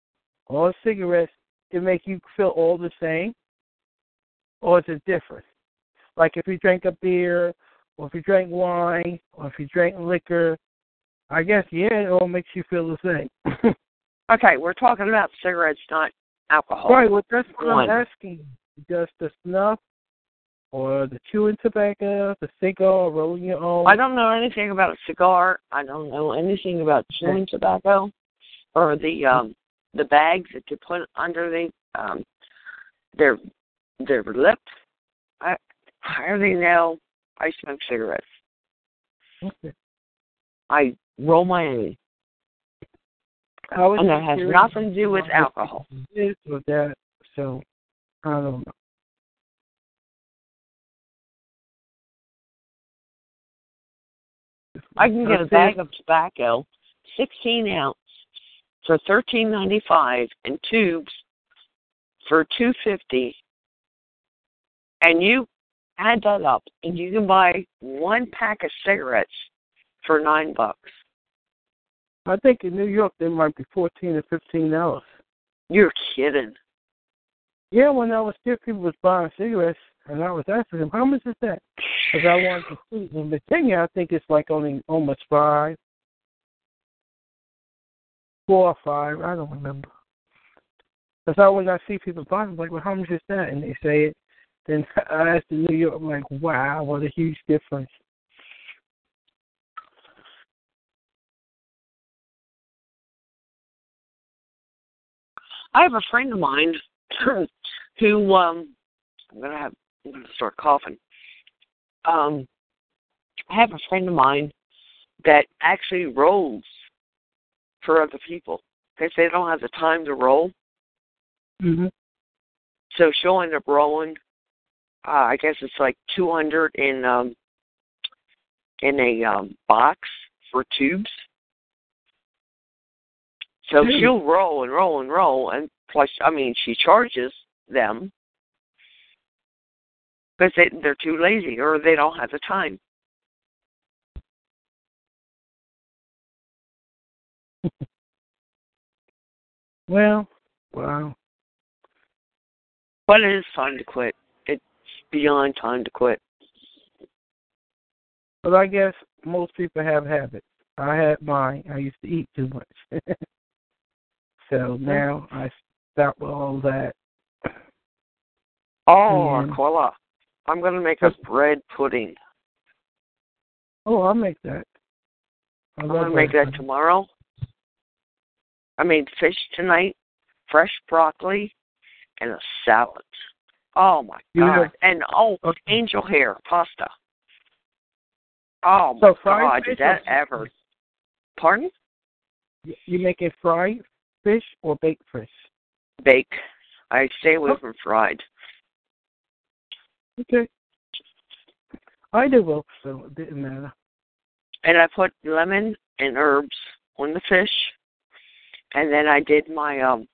or cigarettes, it make you feel all the same? Or is it different? Like if you drink a beer, or if you drink wine, or if you drink liquor, I guess yeah, it all makes you feel the same. okay. We're talking about cigarettes, not alcohol. right, well that's what One. I'm asking. Does the snuff or the chewing tobacco, the cigar, rolling your own? I don't know anything about a cigar. I don't know anything about chewing tobacco or the um the bags that you put under the um their their lips. I already know I smoke cigarettes. Okay. I roll my own. I was And that has nothing to do with alcohol. This or that, so I don't know. I can get a bag of tobacco, sixteen ounce, for thirteen ninety five, and tubes for two fifty. And you add that up, and you can buy one pack of cigarettes for nine bucks. I think in New York they might be fourteen or fifteen dollars. You're kidding. Yeah, when I was here, people was buying cigarettes, and I was asking them, "How much is that?" Because I wanted to see. In Virginia, I think it's like only almost five, four or five. I don't remember. Because I when I see people buying, I'm like, "Well, how much is that?" And they say it. Then I asked in New York, I'm like, "Wow, what a huge difference." I have a friend of mine who um I'm gonna have I'm gonna start coughing. Um I have a friend of mine that actually rolls for other people because they don't have the time to roll. Mm-hmm. So she'll end up rolling. Uh, I guess it's like two hundred in um in a um box for tubes. So she'll roll and roll and roll, and plus, I mean, she charges them because they, they're too lazy or they don't have the time. Well, wow. But it is time to quit. It's beyond time to quit. But I guess most people have habits. I had mine. I used to eat too much. so mm-hmm. now I stop with all that. Oh. Aquila, I'm going to make a bread pudding. Oh, I'll make that. I I'm going to make that tomorrow. I made fish tonight, fresh broccoli, and a salad. Oh my god! and oh, Okay. angel hair pasta. Oh So my God, did that ever? Pardon? You making fried fish or baked fish? Bake. I stay away Oh. from fried. Okay. I do both, so it didn't matter. And I put lemon and herbs on the fish, and then I did my um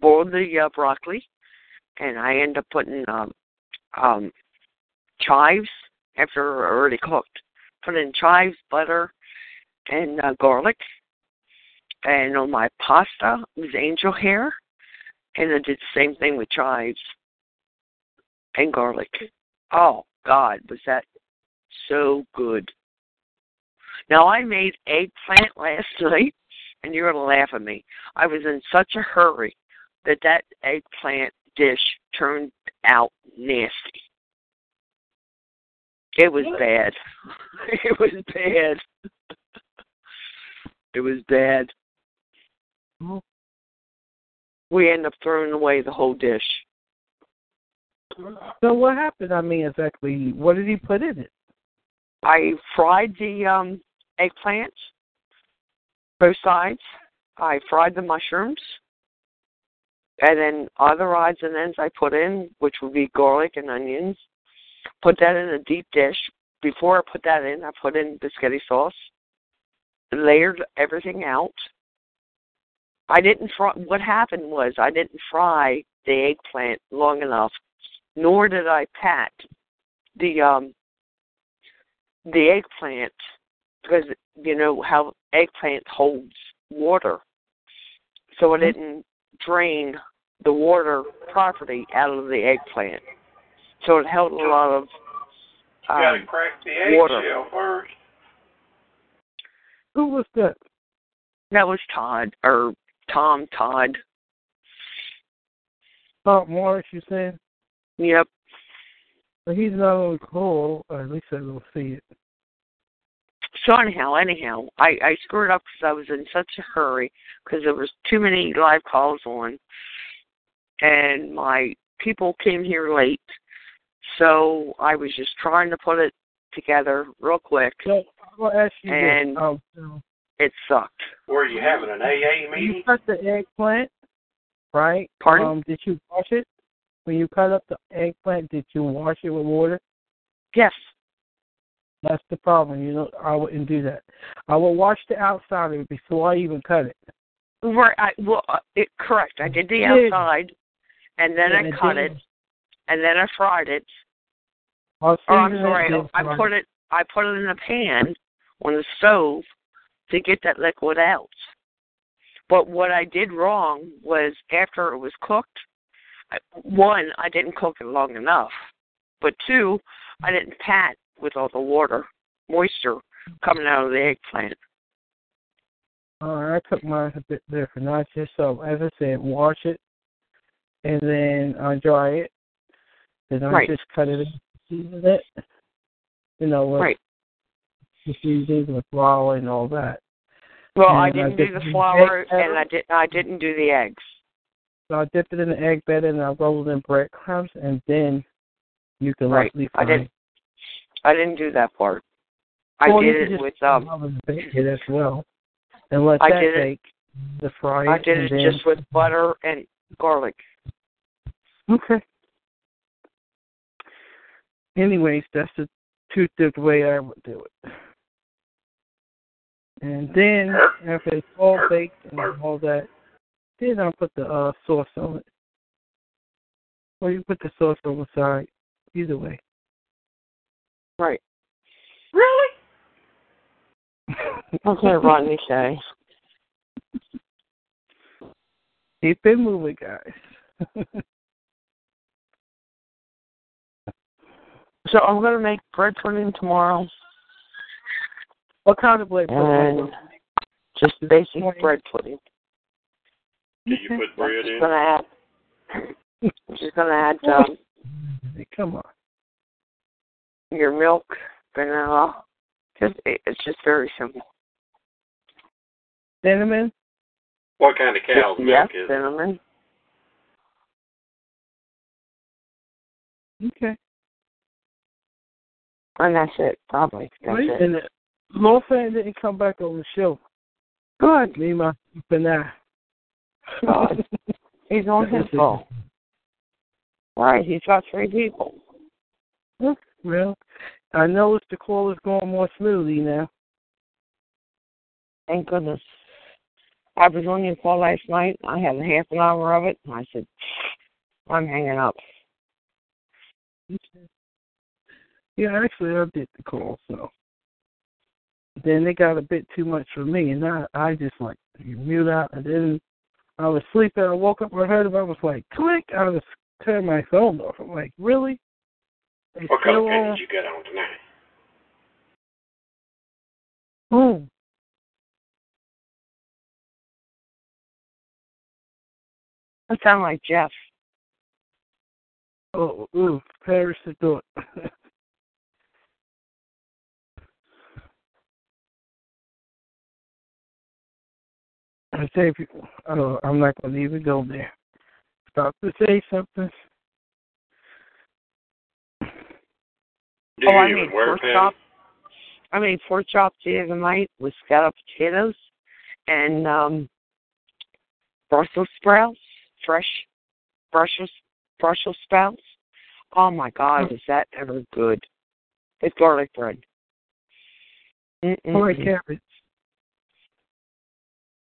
boiled the uh, broccoli, and I end up putting um um chives after already cooked. Put in chives, butter, and uh, garlic. And on my pasta was angel hair, and I did the same thing with chives and garlic. Oh God, was that so good? Now I made eggplant last night, and you're gonna laugh at me. I was in such a hurry that that eggplant dish turned out nasty. It was bad. It was bad. It was bad. We ended up throwing away the whole dish. So what happened? I mean, exactly, what did he put in it? I fried the um eggplant, both sides. I fried the mushrooms, and then other odds and ends I put in, which would be garlic and onions. Put that in a deep dish. Before I put that in, I put in biscotti sauce. Layered everything out. I didn't fry. What happened was I didn't fry the eggplant long enough, nor did I pat the um the eggplant because you know how eggplant holds water, so it didn't drain the water property out of the eggplant. So it held a lot of You gotta um, crack the water. eggshell first. Who was that? that was Todd or Tom Todd. Tom Morris, you saying? Yep. But he's not on the call, or at least I don't see it. So anyhow, anyhow, I I screwed up because I was in such a hurry because there was too many live calls on, and my people came here late, so I was just trying to put it together real quick. So I'll ask you And- this. Um, so It sucked. Were you having an AA meeting? you meeting? cut the eggplant, right? Pardon? Um, did you wash it? When you cut up the eggplant, did you wash it with water? Yes. That's the problem. You know, I wouldn't do that. I will wash the outside of it before I even cut it. Right. I well, uh, it, correct. I did the outside, and then And I cut it, and then I fried it. Oh, I'm sorry. I put it. I put it in a pan on the stove to get that liquid out. But what I did wrong was after it was cooked. I- One, I didn't cook it long enough. But two, I didn't pat with all the water, moisture coming out of the eggplant. All right, I took mine a bit different. I just so as I said, wash it, and then I dry it. Then I Right. just cut it and season it. You know, with Right. the seasonings with flour and all that. Well, I And I didn't do the flour, and I did. I didn't do the eggs. So I dipped it in the egg better, and I rolled it in breadcrumbs, and then you can Right. lightly I fry. did- I didn't do that part. I you did it with um. bake it as well, and let I that did it- The fry I did it then, just with butter and garlic. Okay. Anyways, that's the two-tip way I would do it. And then after it's all baked and all that, then I'll put the uh, sauce on it. Or you put the sauce on the side. Either way. Right. Really? Okay, Rodney say. Keep it moving, guys. So I'm gonna make bread pudding tomorrow, what kind of bread? and just basic bread pudding. Did you put bread Just in? gonna add. Just gonna add um, Come on. Your milk, vanilla. Just it's just very simple. Cinnamon? What kind of cow's yes, milk is it? cinnamon. Okay. And that's it, probably. That's Right? it. And uh, Lawfan didn't come back on the show. Good. Me, my banana. God. He's on his phone. Right, he's got three people. Well, I noticed the call is going more smoothly now. Thank goodness. I was on your call last night. I had a half an hour of it. And I said, I'm hanging up. Yeah, actually, I did the call, so. Then they got a bit too much for me, and I, I just like mute out, and then I was sleeping. I woke up, I heard it, I was like, click. I was turning my phone off. I'm like, really? They What color pen did you get on tonight? Boom. I sound like Jeff. Oh, ooh, Paris the thought. I say, if you, oh, I'm not going to even go there. Stop to say something. Do oh, I even made wear pork pen? chop. I made pork chop the other night with scalloped potatoes and um Brussels sprouts, fresh Brussels Brussels sprouts. Oh my God, is that ever good? With garlic bread. I like Mm-mm-mm. cabbage.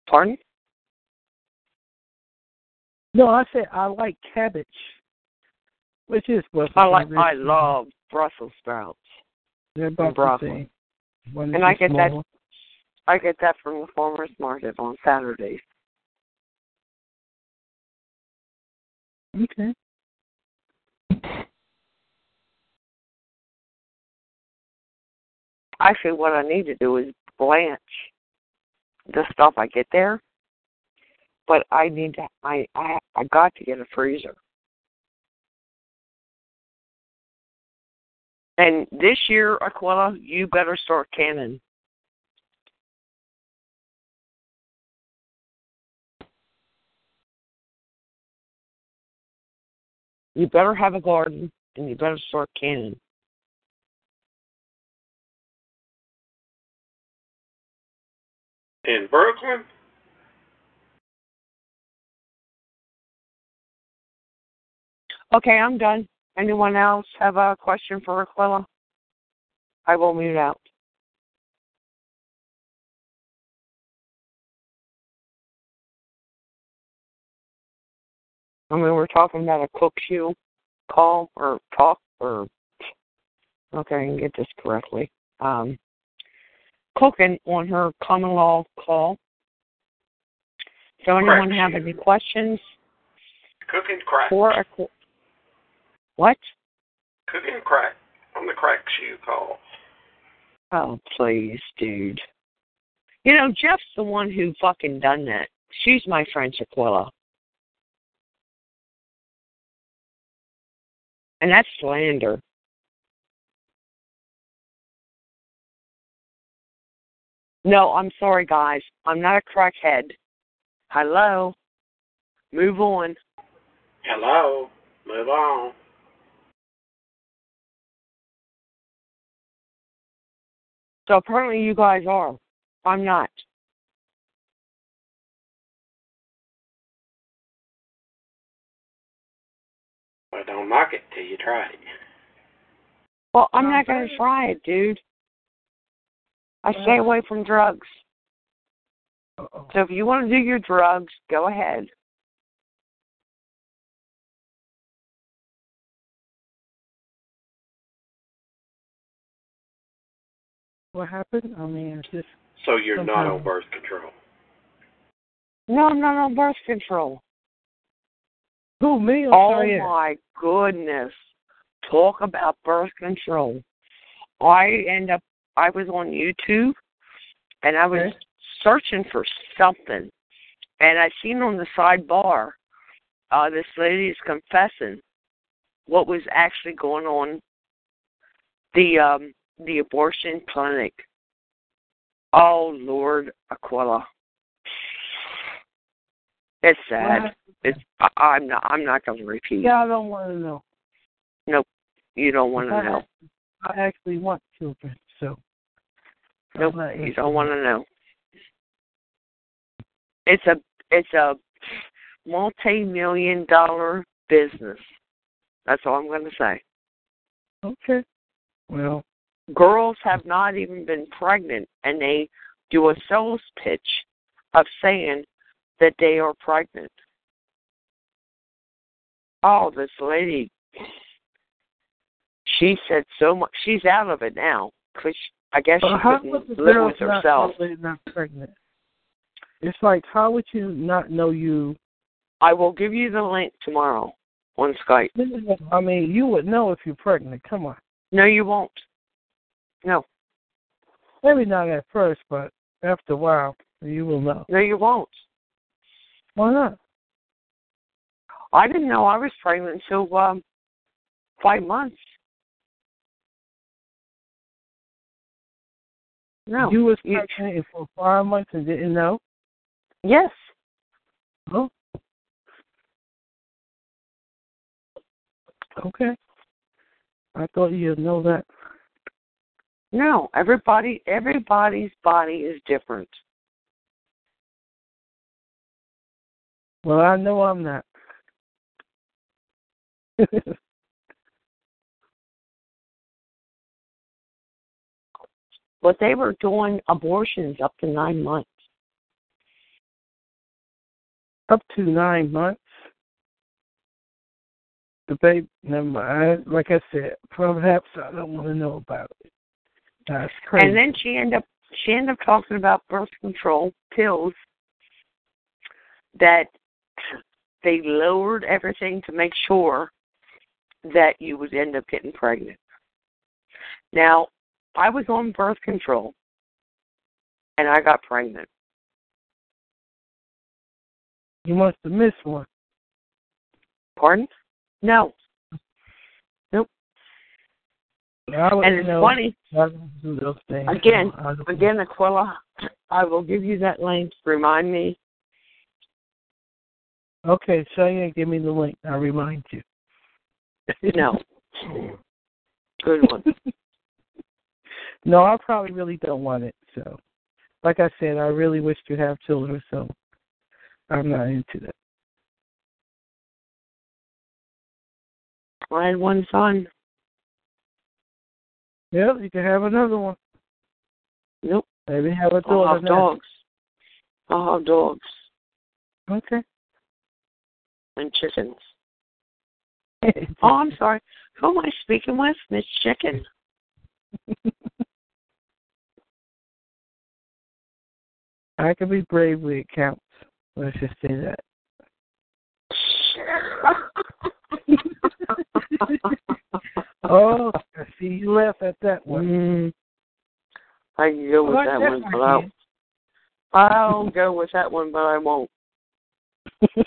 Pardon? No, I said I like cabbage, which is what I like. I love Brussels sprouts. They're about broccoli. the same. One And I get that-. I get that from the farmers market on Saturdays. Okay. Actually, what I need to do is blanch the stuff I get there. But I need to. I I I got to get a freezer. And this year, Aquila, you better start canning. You better have a garden, and you better start canning. In Brooklyn? Okay, I'm done. Anyone else have a question for Aquila? I will mute out. I mean, we're talking about a cook shoe call or talk or okay, I can get this correctly. Um, cooking on her common law call. So anyone Correct. have any questions Cooking crack. for a what? Cooking crack on the crack shoe call. Oh, please, dude. You know, Jeff's the one who fucking done that. She's my friend Shaquilla. And that's slander. No, I'm sorry, guys. I'm not a crackhead. Hello. Move on. Hello. Move on. So apparently you guys are. I'm not. Well, don't knock it till you try it. Well, I'm not going to try it, dude. I stay away from drugs. Uh-oh. So if you want to do your drugs, go ahead. What happened? I mean, it's just So you're not on birth control. No, I'm not on birth control. who me? or Oh Cheyenne? my goodness. Talk about birth control. I end up I was on YouTube and I was Okay. searching for something and I seen on the sidebar uh this lady is confessing what was actually going on the um the abortion clinic. Oh Lord Aquila. It's sad. It's I'm not I'm not gonna repeat. Yeah, I don't want to know. Nope, you don't want to know. I actually want children, so. Nope, you don't want to know. It's a it's a multi-million dollar business. That's all I'm going to say. Okay. Well, girls have not even been pregnant, and they do a sales pitch of saying that they are pregnant. Oh, this lady, she said so much. She's out of it now because I guess she couldn't live with herself. Not, not pregnant? It's like, how would you not know you? I will give you the link tomorrow on Skype. I mean, you would know if you're pregnant. Come on. No, you won't. No. Maybe not at first, but after a while, you will know. No, you won't. Why not? I didn't know I was pregnant until um, five months. No. You was you, pregnant for five months and didn't know? Yes. Oh. Okay. I thought you'd know that. No, everybody everybody's body is different. Well, I know I'm not. but they were doing abortions up to nine months. Up to nine months? The baby, never mind. Like I said, perhaps I don't want to know about it. That's crazy. And then she ended up she ended up talking about birth control pills that they lowered everything to make sure that you would end up getting pregnant. Now, I was on birth control and I got pregnant. You must have missed one. Pardon? No. Nope. And it's know, funny. Again, again, Aquila, I will give you that link. Remind me. Okay, so you give me the link. I'll remind you. no. Good one. no, I probably really don't want it. So, like I said, I really wish to have children. So, I'm not into that. I had one son. Yep, you can have another one. Nope. Maybe have a daughter. I'll have dogs. I'll have dogs. Okay. And chickens. oh, I'm sorry. Who am I speaking with? Miss Chicken? I can be brave when it counts. Let's just say that. oh, I see you laugh at that one. Mm. I can go with that one, but I'll, I'll go with that one, but I won't.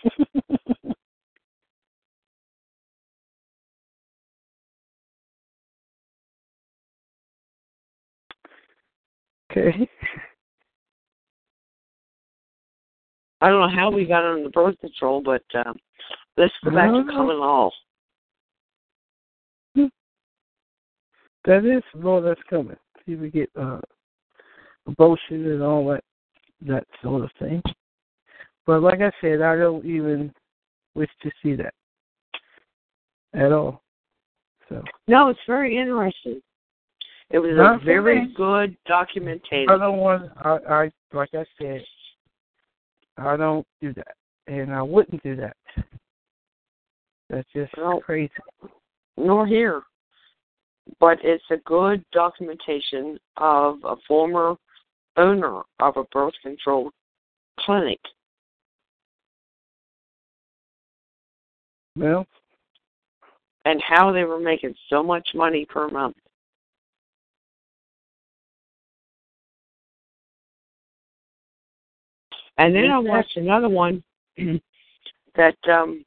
okay. I don't know how we got on the birth control, but um, let's go back to common law. That is law that's coming. See, we get uh, abortion and all that, that sort of thing. But like I said, I don't even wish to see that at all. So no, it's very interesting. It was Not a very good documentation. I don't want. I, I like I said, I don't do that, and I wouldn't do that. That's just well, crazy. Nor here, but it's a good documentation of a former owner of a birth control clinic. Well, and how they were making so much money per month. And then I watched another one that um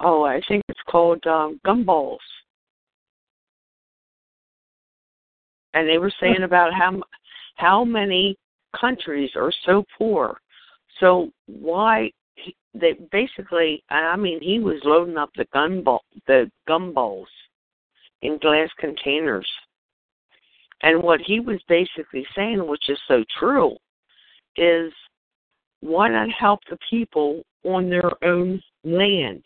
oh, I think it's called um Gumballs. And they were saying about how how many countries are so poor. So why they basically I mean he was loading up the gun ball the gumballs in glass containers. And what he was basically saying, which is so true, is why not help the people on their own land?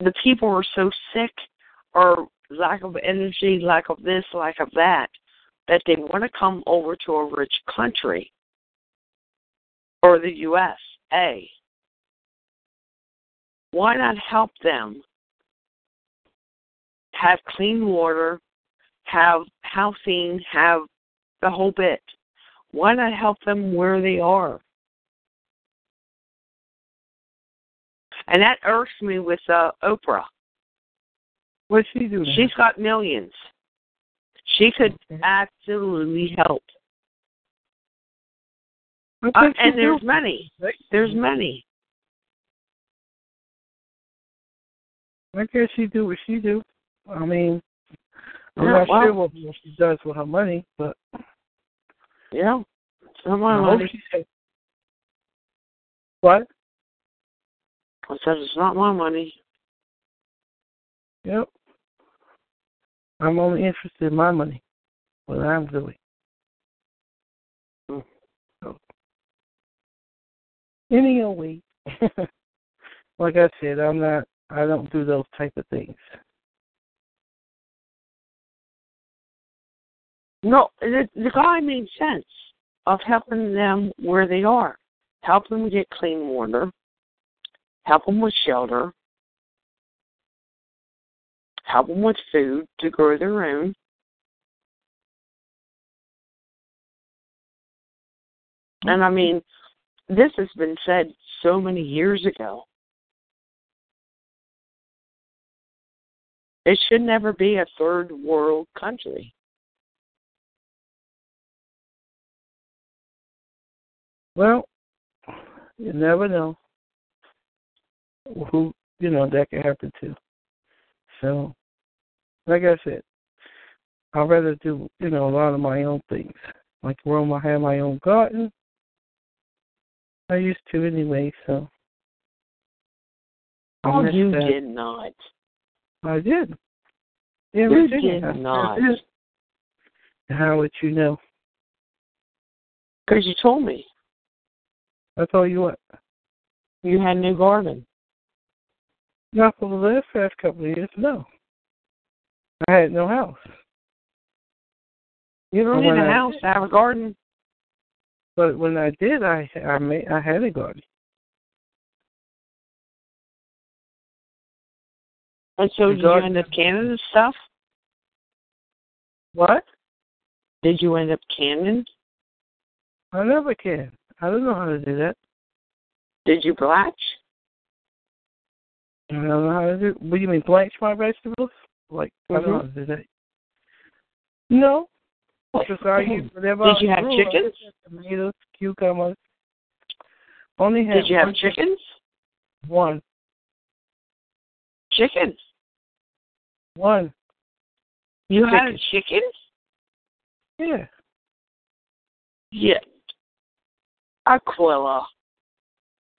The people are so sick or lack of energy, lack of this, lack of that, that they want to come over to a rich country or the USA. Why not help them have clean water, have housing, have the whole bit? Why not help them where they are? And that irks me with uh, Oprah. What's she do? She's got millions. She could absolutely help. Uh, and there's money. There's money. I guess she do what she do. I mean, I'm Yeah, not well- sure what, what she does with her money, but Yeah. Some I money. she. What? I said it's not my money. Yep. I'm only interested in my money, what I'm doing. Mm, so, anyway, like I said, I'm not. I don't do those type of things. No, the, the guy made sense of helping them where they are. Help them get clean water. Help them with shelter. Help them with food to grow their own. And I mm-hmm. mean, this has been said so many years ago. It should never be a third world country. Well, you never know who you know that could happen to. So, like I said, I'd rather do you know a lot of my own things. Like Rome, I have my own garden. I used to anyway, so. I Oh, you that. did not. I did. In You Virginia, did I not. did. How would you know? Because you told me I told you what. you had a new garden. Not for the last past couple of years, no. I had no house. You don't need a I house to have a garden. But when I did, I I made I had a garden. And so The did you end up canning the stuff? What? Did you end up canning? I never can. I don't know how to do that. Did you blanch? I don't know how to do. What do you mean, blanch my vegetables? Like I don't know Mhm. how to do that. No, because I use whatever. Did I you have grew. Chickens? Tomatoes, cucumbers. Only had Did you have one chickens? One, Chickens. one. You had a Chicken. chicken? Yeah. Yeah. Aquila.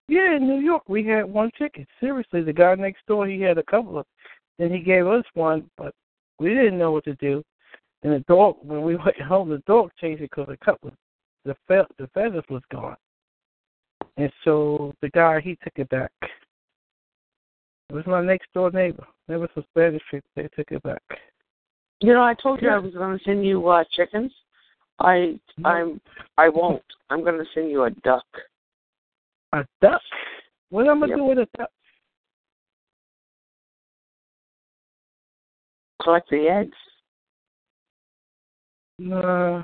Yeah, in New York we had one chicken. Seriously, the guy next door he had a couple of. Then he gave us one, but we didn't know what to do. And the dog, when we went home, the dog changed it because a couple, the fe- the feathers was gone. And so the guy he took it back. It was my next door neighbor. There was some Spanish people. They took it back. You know, I told you. I was going to send you uh, chickens. I I'm I won't. I'm going to send you a duck. A duck. What am I Yep. do with a duck? Collect the eggs. Nah.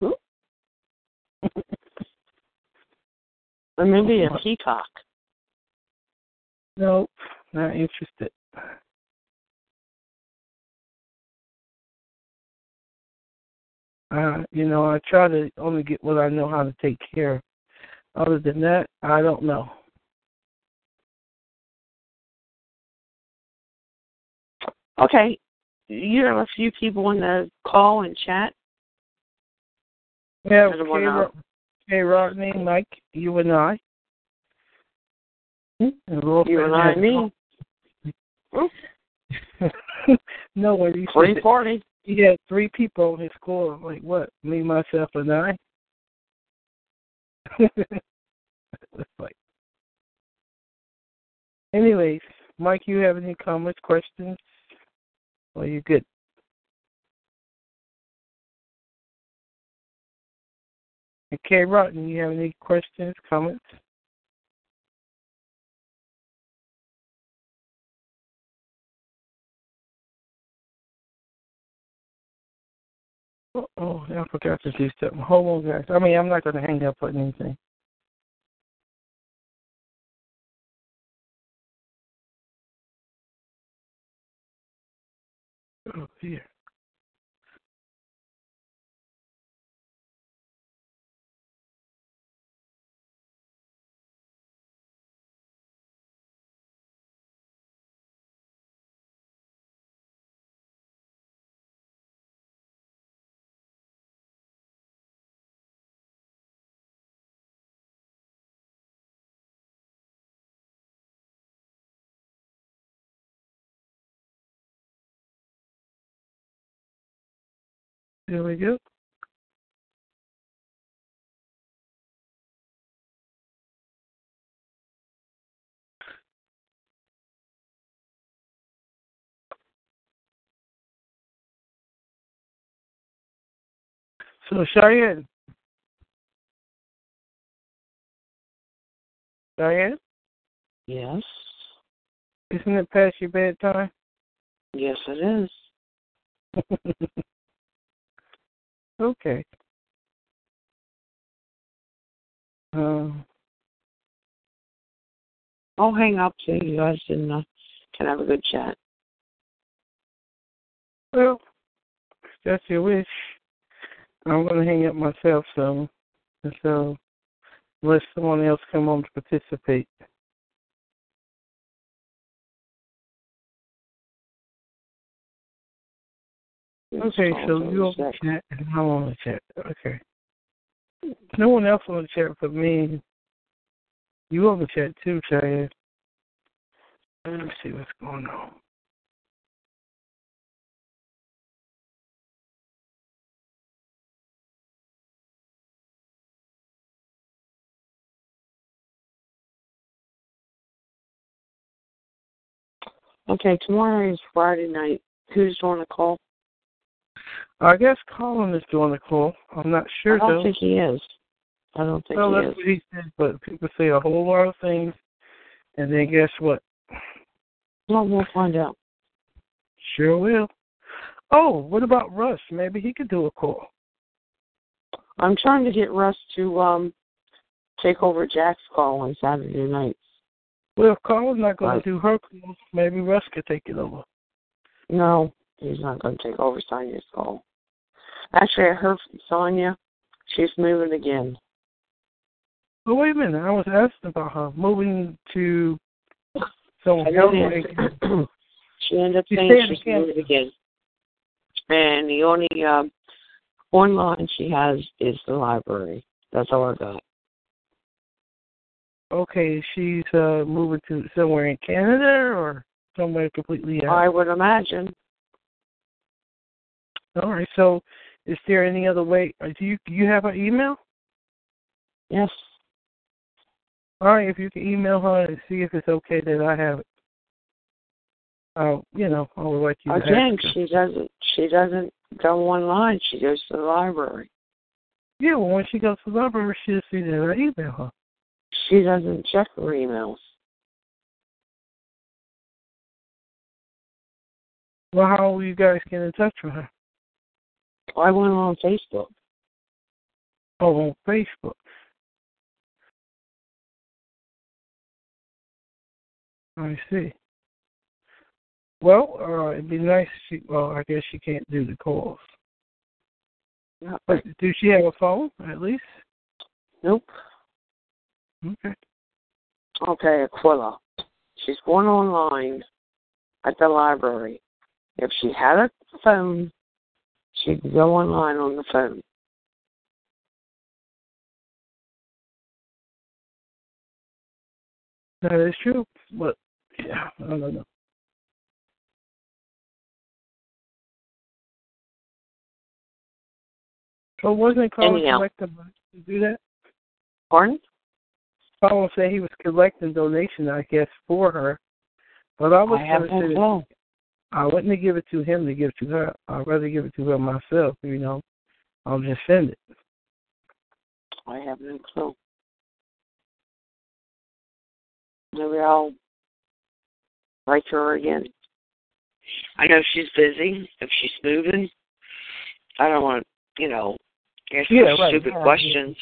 Or maybe a peacock. Nope. Not interested. Uh, you know, I try to only get what I know how to take care of. Other than that, I don't know. Okay. You have a few people in the call and chat. Yeah, Kay, uh, Ro- Kay Rodney, Mike, you and I. Hmm? And Laura You and I me. Hmm? no, when you said party. he had three people on his score, like what? Me, myself, and I. It's like. Anyways, Mike, you have any comments, questions? Or you're good? Okay, Kay Rotten, you have any questions, comments? Oh, I forgot to do something. Hold on, guys. I mean, I'm not going to hang up on anything. Oh, here. There we go. So Cheyenne. Cheyenne, Yes. isn't it past your bedtime? Yes, it is. okay. Um, I'll hang up so you guys can, uh, can have a good chat. well, that's your wish. I'm going to hang up myself, so so unless someone else come on to participate. Okay, so you on the chat and I'm on the chat. Okay. No one else on the chat but me. You on the chat too, Cheyenne. Let me see what's going on. Okay, tomorrow is Friday night. Who's doing the call? I guess Colin is doing the call. I'm not sure I don't though. think he is. I don't think well, he that's is. what he said, but people say a whole lot of things, and then guess what? Well, we'll find out. Sure will. Oh, what about Russ? Maybe he could do a call. I'm trying to get Russ to um take over Jack's call on Saturday nights. Well, if Colin's not going Right. to do her call, maybe Russ could take it over. No, he's not going to take over Sonia's call. Actually, I heard from Sonia. She's moving again. But wait a minute, I was asking about her moving to someone else. she ended up saying she's moving again. And the only um, online she has is the library. That's all I got. Okay, she's uh moving to somewhere in Canada or somewhere completely I would imagine. All right. So, is there any other way? uh, Do you you have her email? Yes. All right. If you can email her and see if it's okay that I have it. I'll you know I would like you to Again, she doesn't. She doesn't go online. She goes to the library. Yeah, well, when she goes to the library, she'll see that I email her. She doesn't check her emails. Well, how will you guys get in touch with her? I went on Facebook. Oh, on Facebook. I see. Well, uh, it'd be nice. If she, well, I guess she can't do the calls. No. But does she have a phone at least? Nope. Okay. Okay, Aquila. She's going online at the library. If she had a phone, she can go online on the phone. That is true, but yeah, I don't know. So wasn't Colin Anyhow. collecting to do that? Pardon? Colin said he was collecting donations, I guess, for her. But I was I going to say, that, I wouldn't give it to him to give it to her. I'd rather give it to her myself, you know. I'll just send it. I have no clue. Maybe I'll write to her again. I know she's busy. If she's moving, I don't want you know, ask her Yeah, right. stupid Yeah. questions.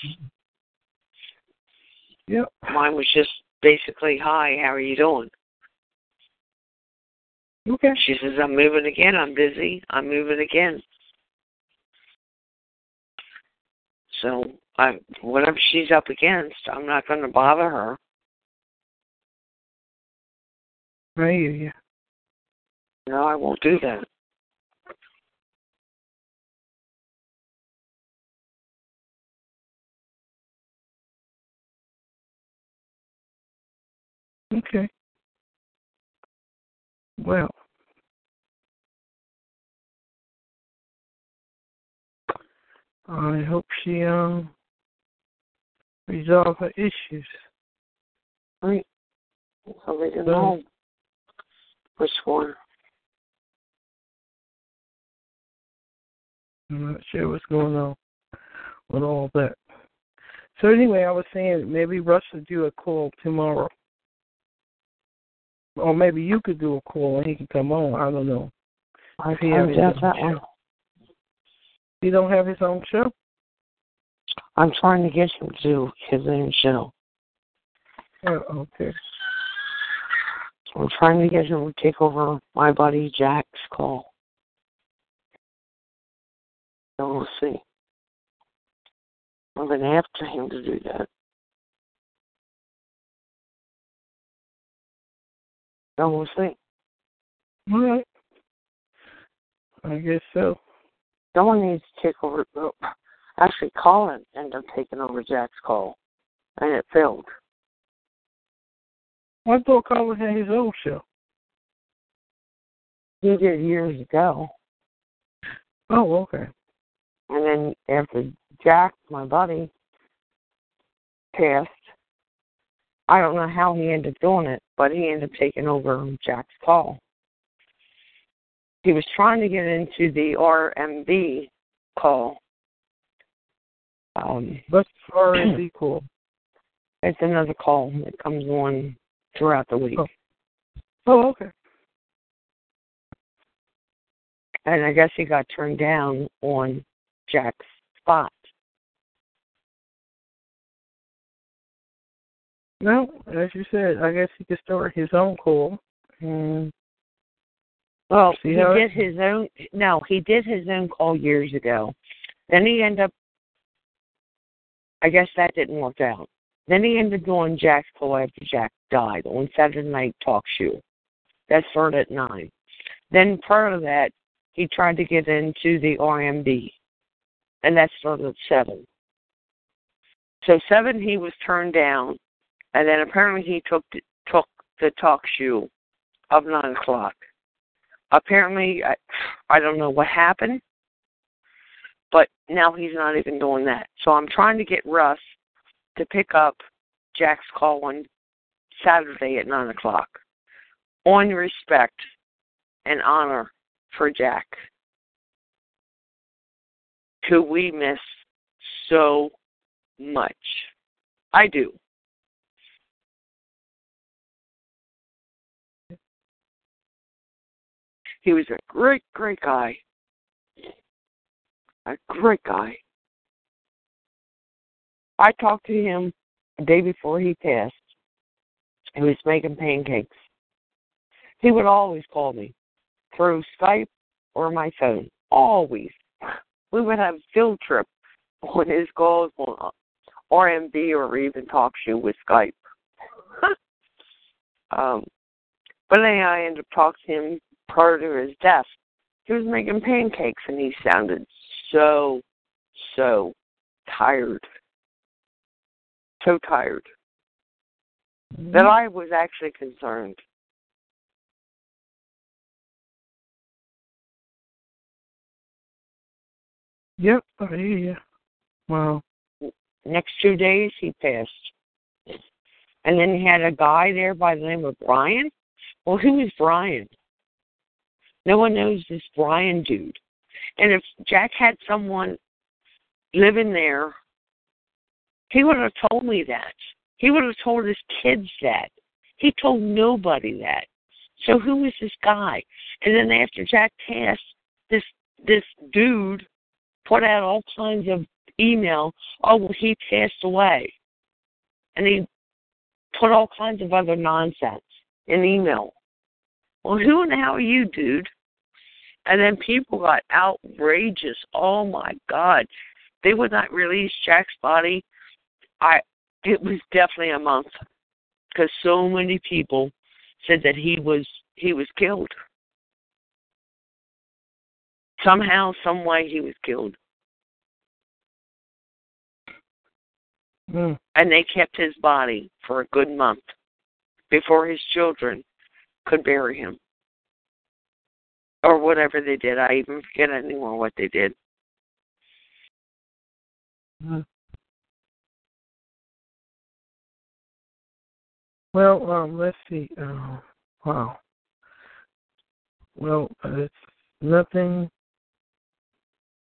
Yep. Mine was just basically, "Hi, how are you doing?" Okay. She says, "I'm moving again. I'm busy. I'm moving again." So, I whatever she's up against, I'm not going to bother her. Right, you. No, I won't do that. Okay. Well. I hope she um resolve her issues. Right. So can So- know which one. I'm not sure what's going on with all that. So anyway, I was saying maybe Russ would do a call tomorrow. Or maybe you could do a call and he can come on. I don't know. I he has found his own that show. one. He don't have his own show? I'm trying to get him to his own show. Oh, okay. I'm trying to get him to take over my buddy Jack's call. So we'll see. I'm going to have to him to do that. So we'll see. All right. I guess so. Someone needs to take over. oh, Actually, Colin ended up taking over Jack's call, and it failed. I thought Colin had his own show. He did years ago. Oh, okay. And then after Jack, my buddy, passed, I don't know how he ended up doing it, but he ended up taking over Jack's call. He was trying to get into the RMB call. Um, What's R&B call? it's another call that comes on throughout the week. Oh. Oh, okay. And I guess he got turned down on Jack's spot. No, as you said, I guess he could start his own call. Mm. Well, he how did it- his own. No, he did his own call years ago. Then he ended up. I guess that didn't work out. Then he ended up doing Jack's call after Jack died on Saturday Night Talk Show. That started at nine. Then prior to that, he tried to get into the RMB, and that started at seven. So seven, he was turned down, and then apparently he took the, took the talk show of nine o'clock. Apparently, I, I don't know what happened, but now he's not even doing that. So I'm trying to get Russ to pick up Jack's call on Saturday at nine o'clock, on respect and honor for Jack, who we miss so much. I do. He was a great, great guy. A great guy. I talked to him the day before he passed. He was making pancakes. He would always call me through Skype or my phone. Always. We would have field trip on his calls on RMB or even talk show with Skype. um, but then I ended up talking to him prior to his death. He was making pancakes and he sounded so, so tired. So tired mm-hmm. that I was actually concerned. Yep, I hear you. Wow. Next two days, he passed. And then he had a guy there by the name of Brian. Well, who is Brian? No one knows this Brian dude. And if Jack had someone living there, he would have told me that. He would have told his kids that. He told nobody that. So who is this guy? And then after Jack passed, this this dude put out all kinds of email. Oh well, he passed away, and he put all kinds of other nonsense in email. Well, who in the hell are you, dude? And then people got outrageous. Oh my God, they would not release Jack's body. I it was definitely a month because so many people said that he was he was killed. Somehow, some way, he was killed, Mm. and they kept his body for a good month before his children could bury him, or whatever they did. I even forget anymore what they did. Mm. Well, um, let's see. Uh, wow. Well, uh, it's nothing.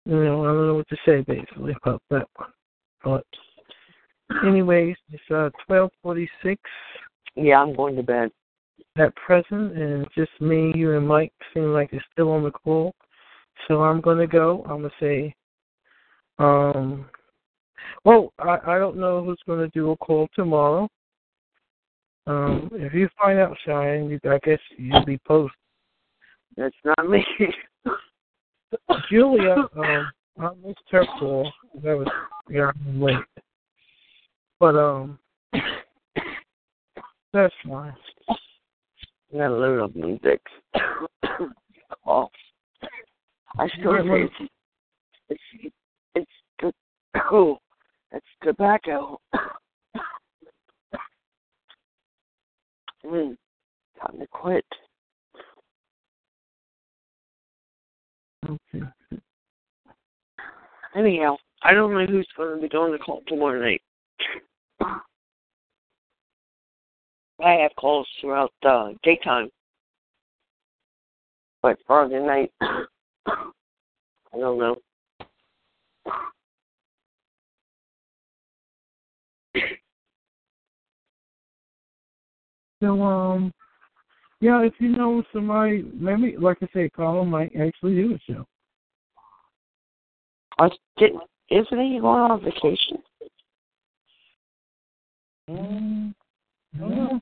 You know, I don't know what to say basically about that one. But, anyways, it's uh twelve forty six Yeah, I'm going to bed. At present, and just me, you, and Mike seem like it's still on the call. So I'm gonna go. I'm gonna say, um, well, I I don't know who's gonna do a call tomorrow. Um, if you find out, Cheyenne, you, I guess you'll be post. That's not me. Julia, um, I missed her call. That was yeah, I'm late. But um, that's fine. I gotta load up music. Cough. I still say it's it's it's the oh, it's tobacco. mm, time to quit. Okay. Anyhow, I don't know who's going to be doing the call tomorrow night. I have calls throughout the daytime, but Friday night, I don't know. So um, yeah, if you know somebody, maybe like I say, Colin might actually do a show. I didn't. Isn't he going on vacation? Um, I don't know.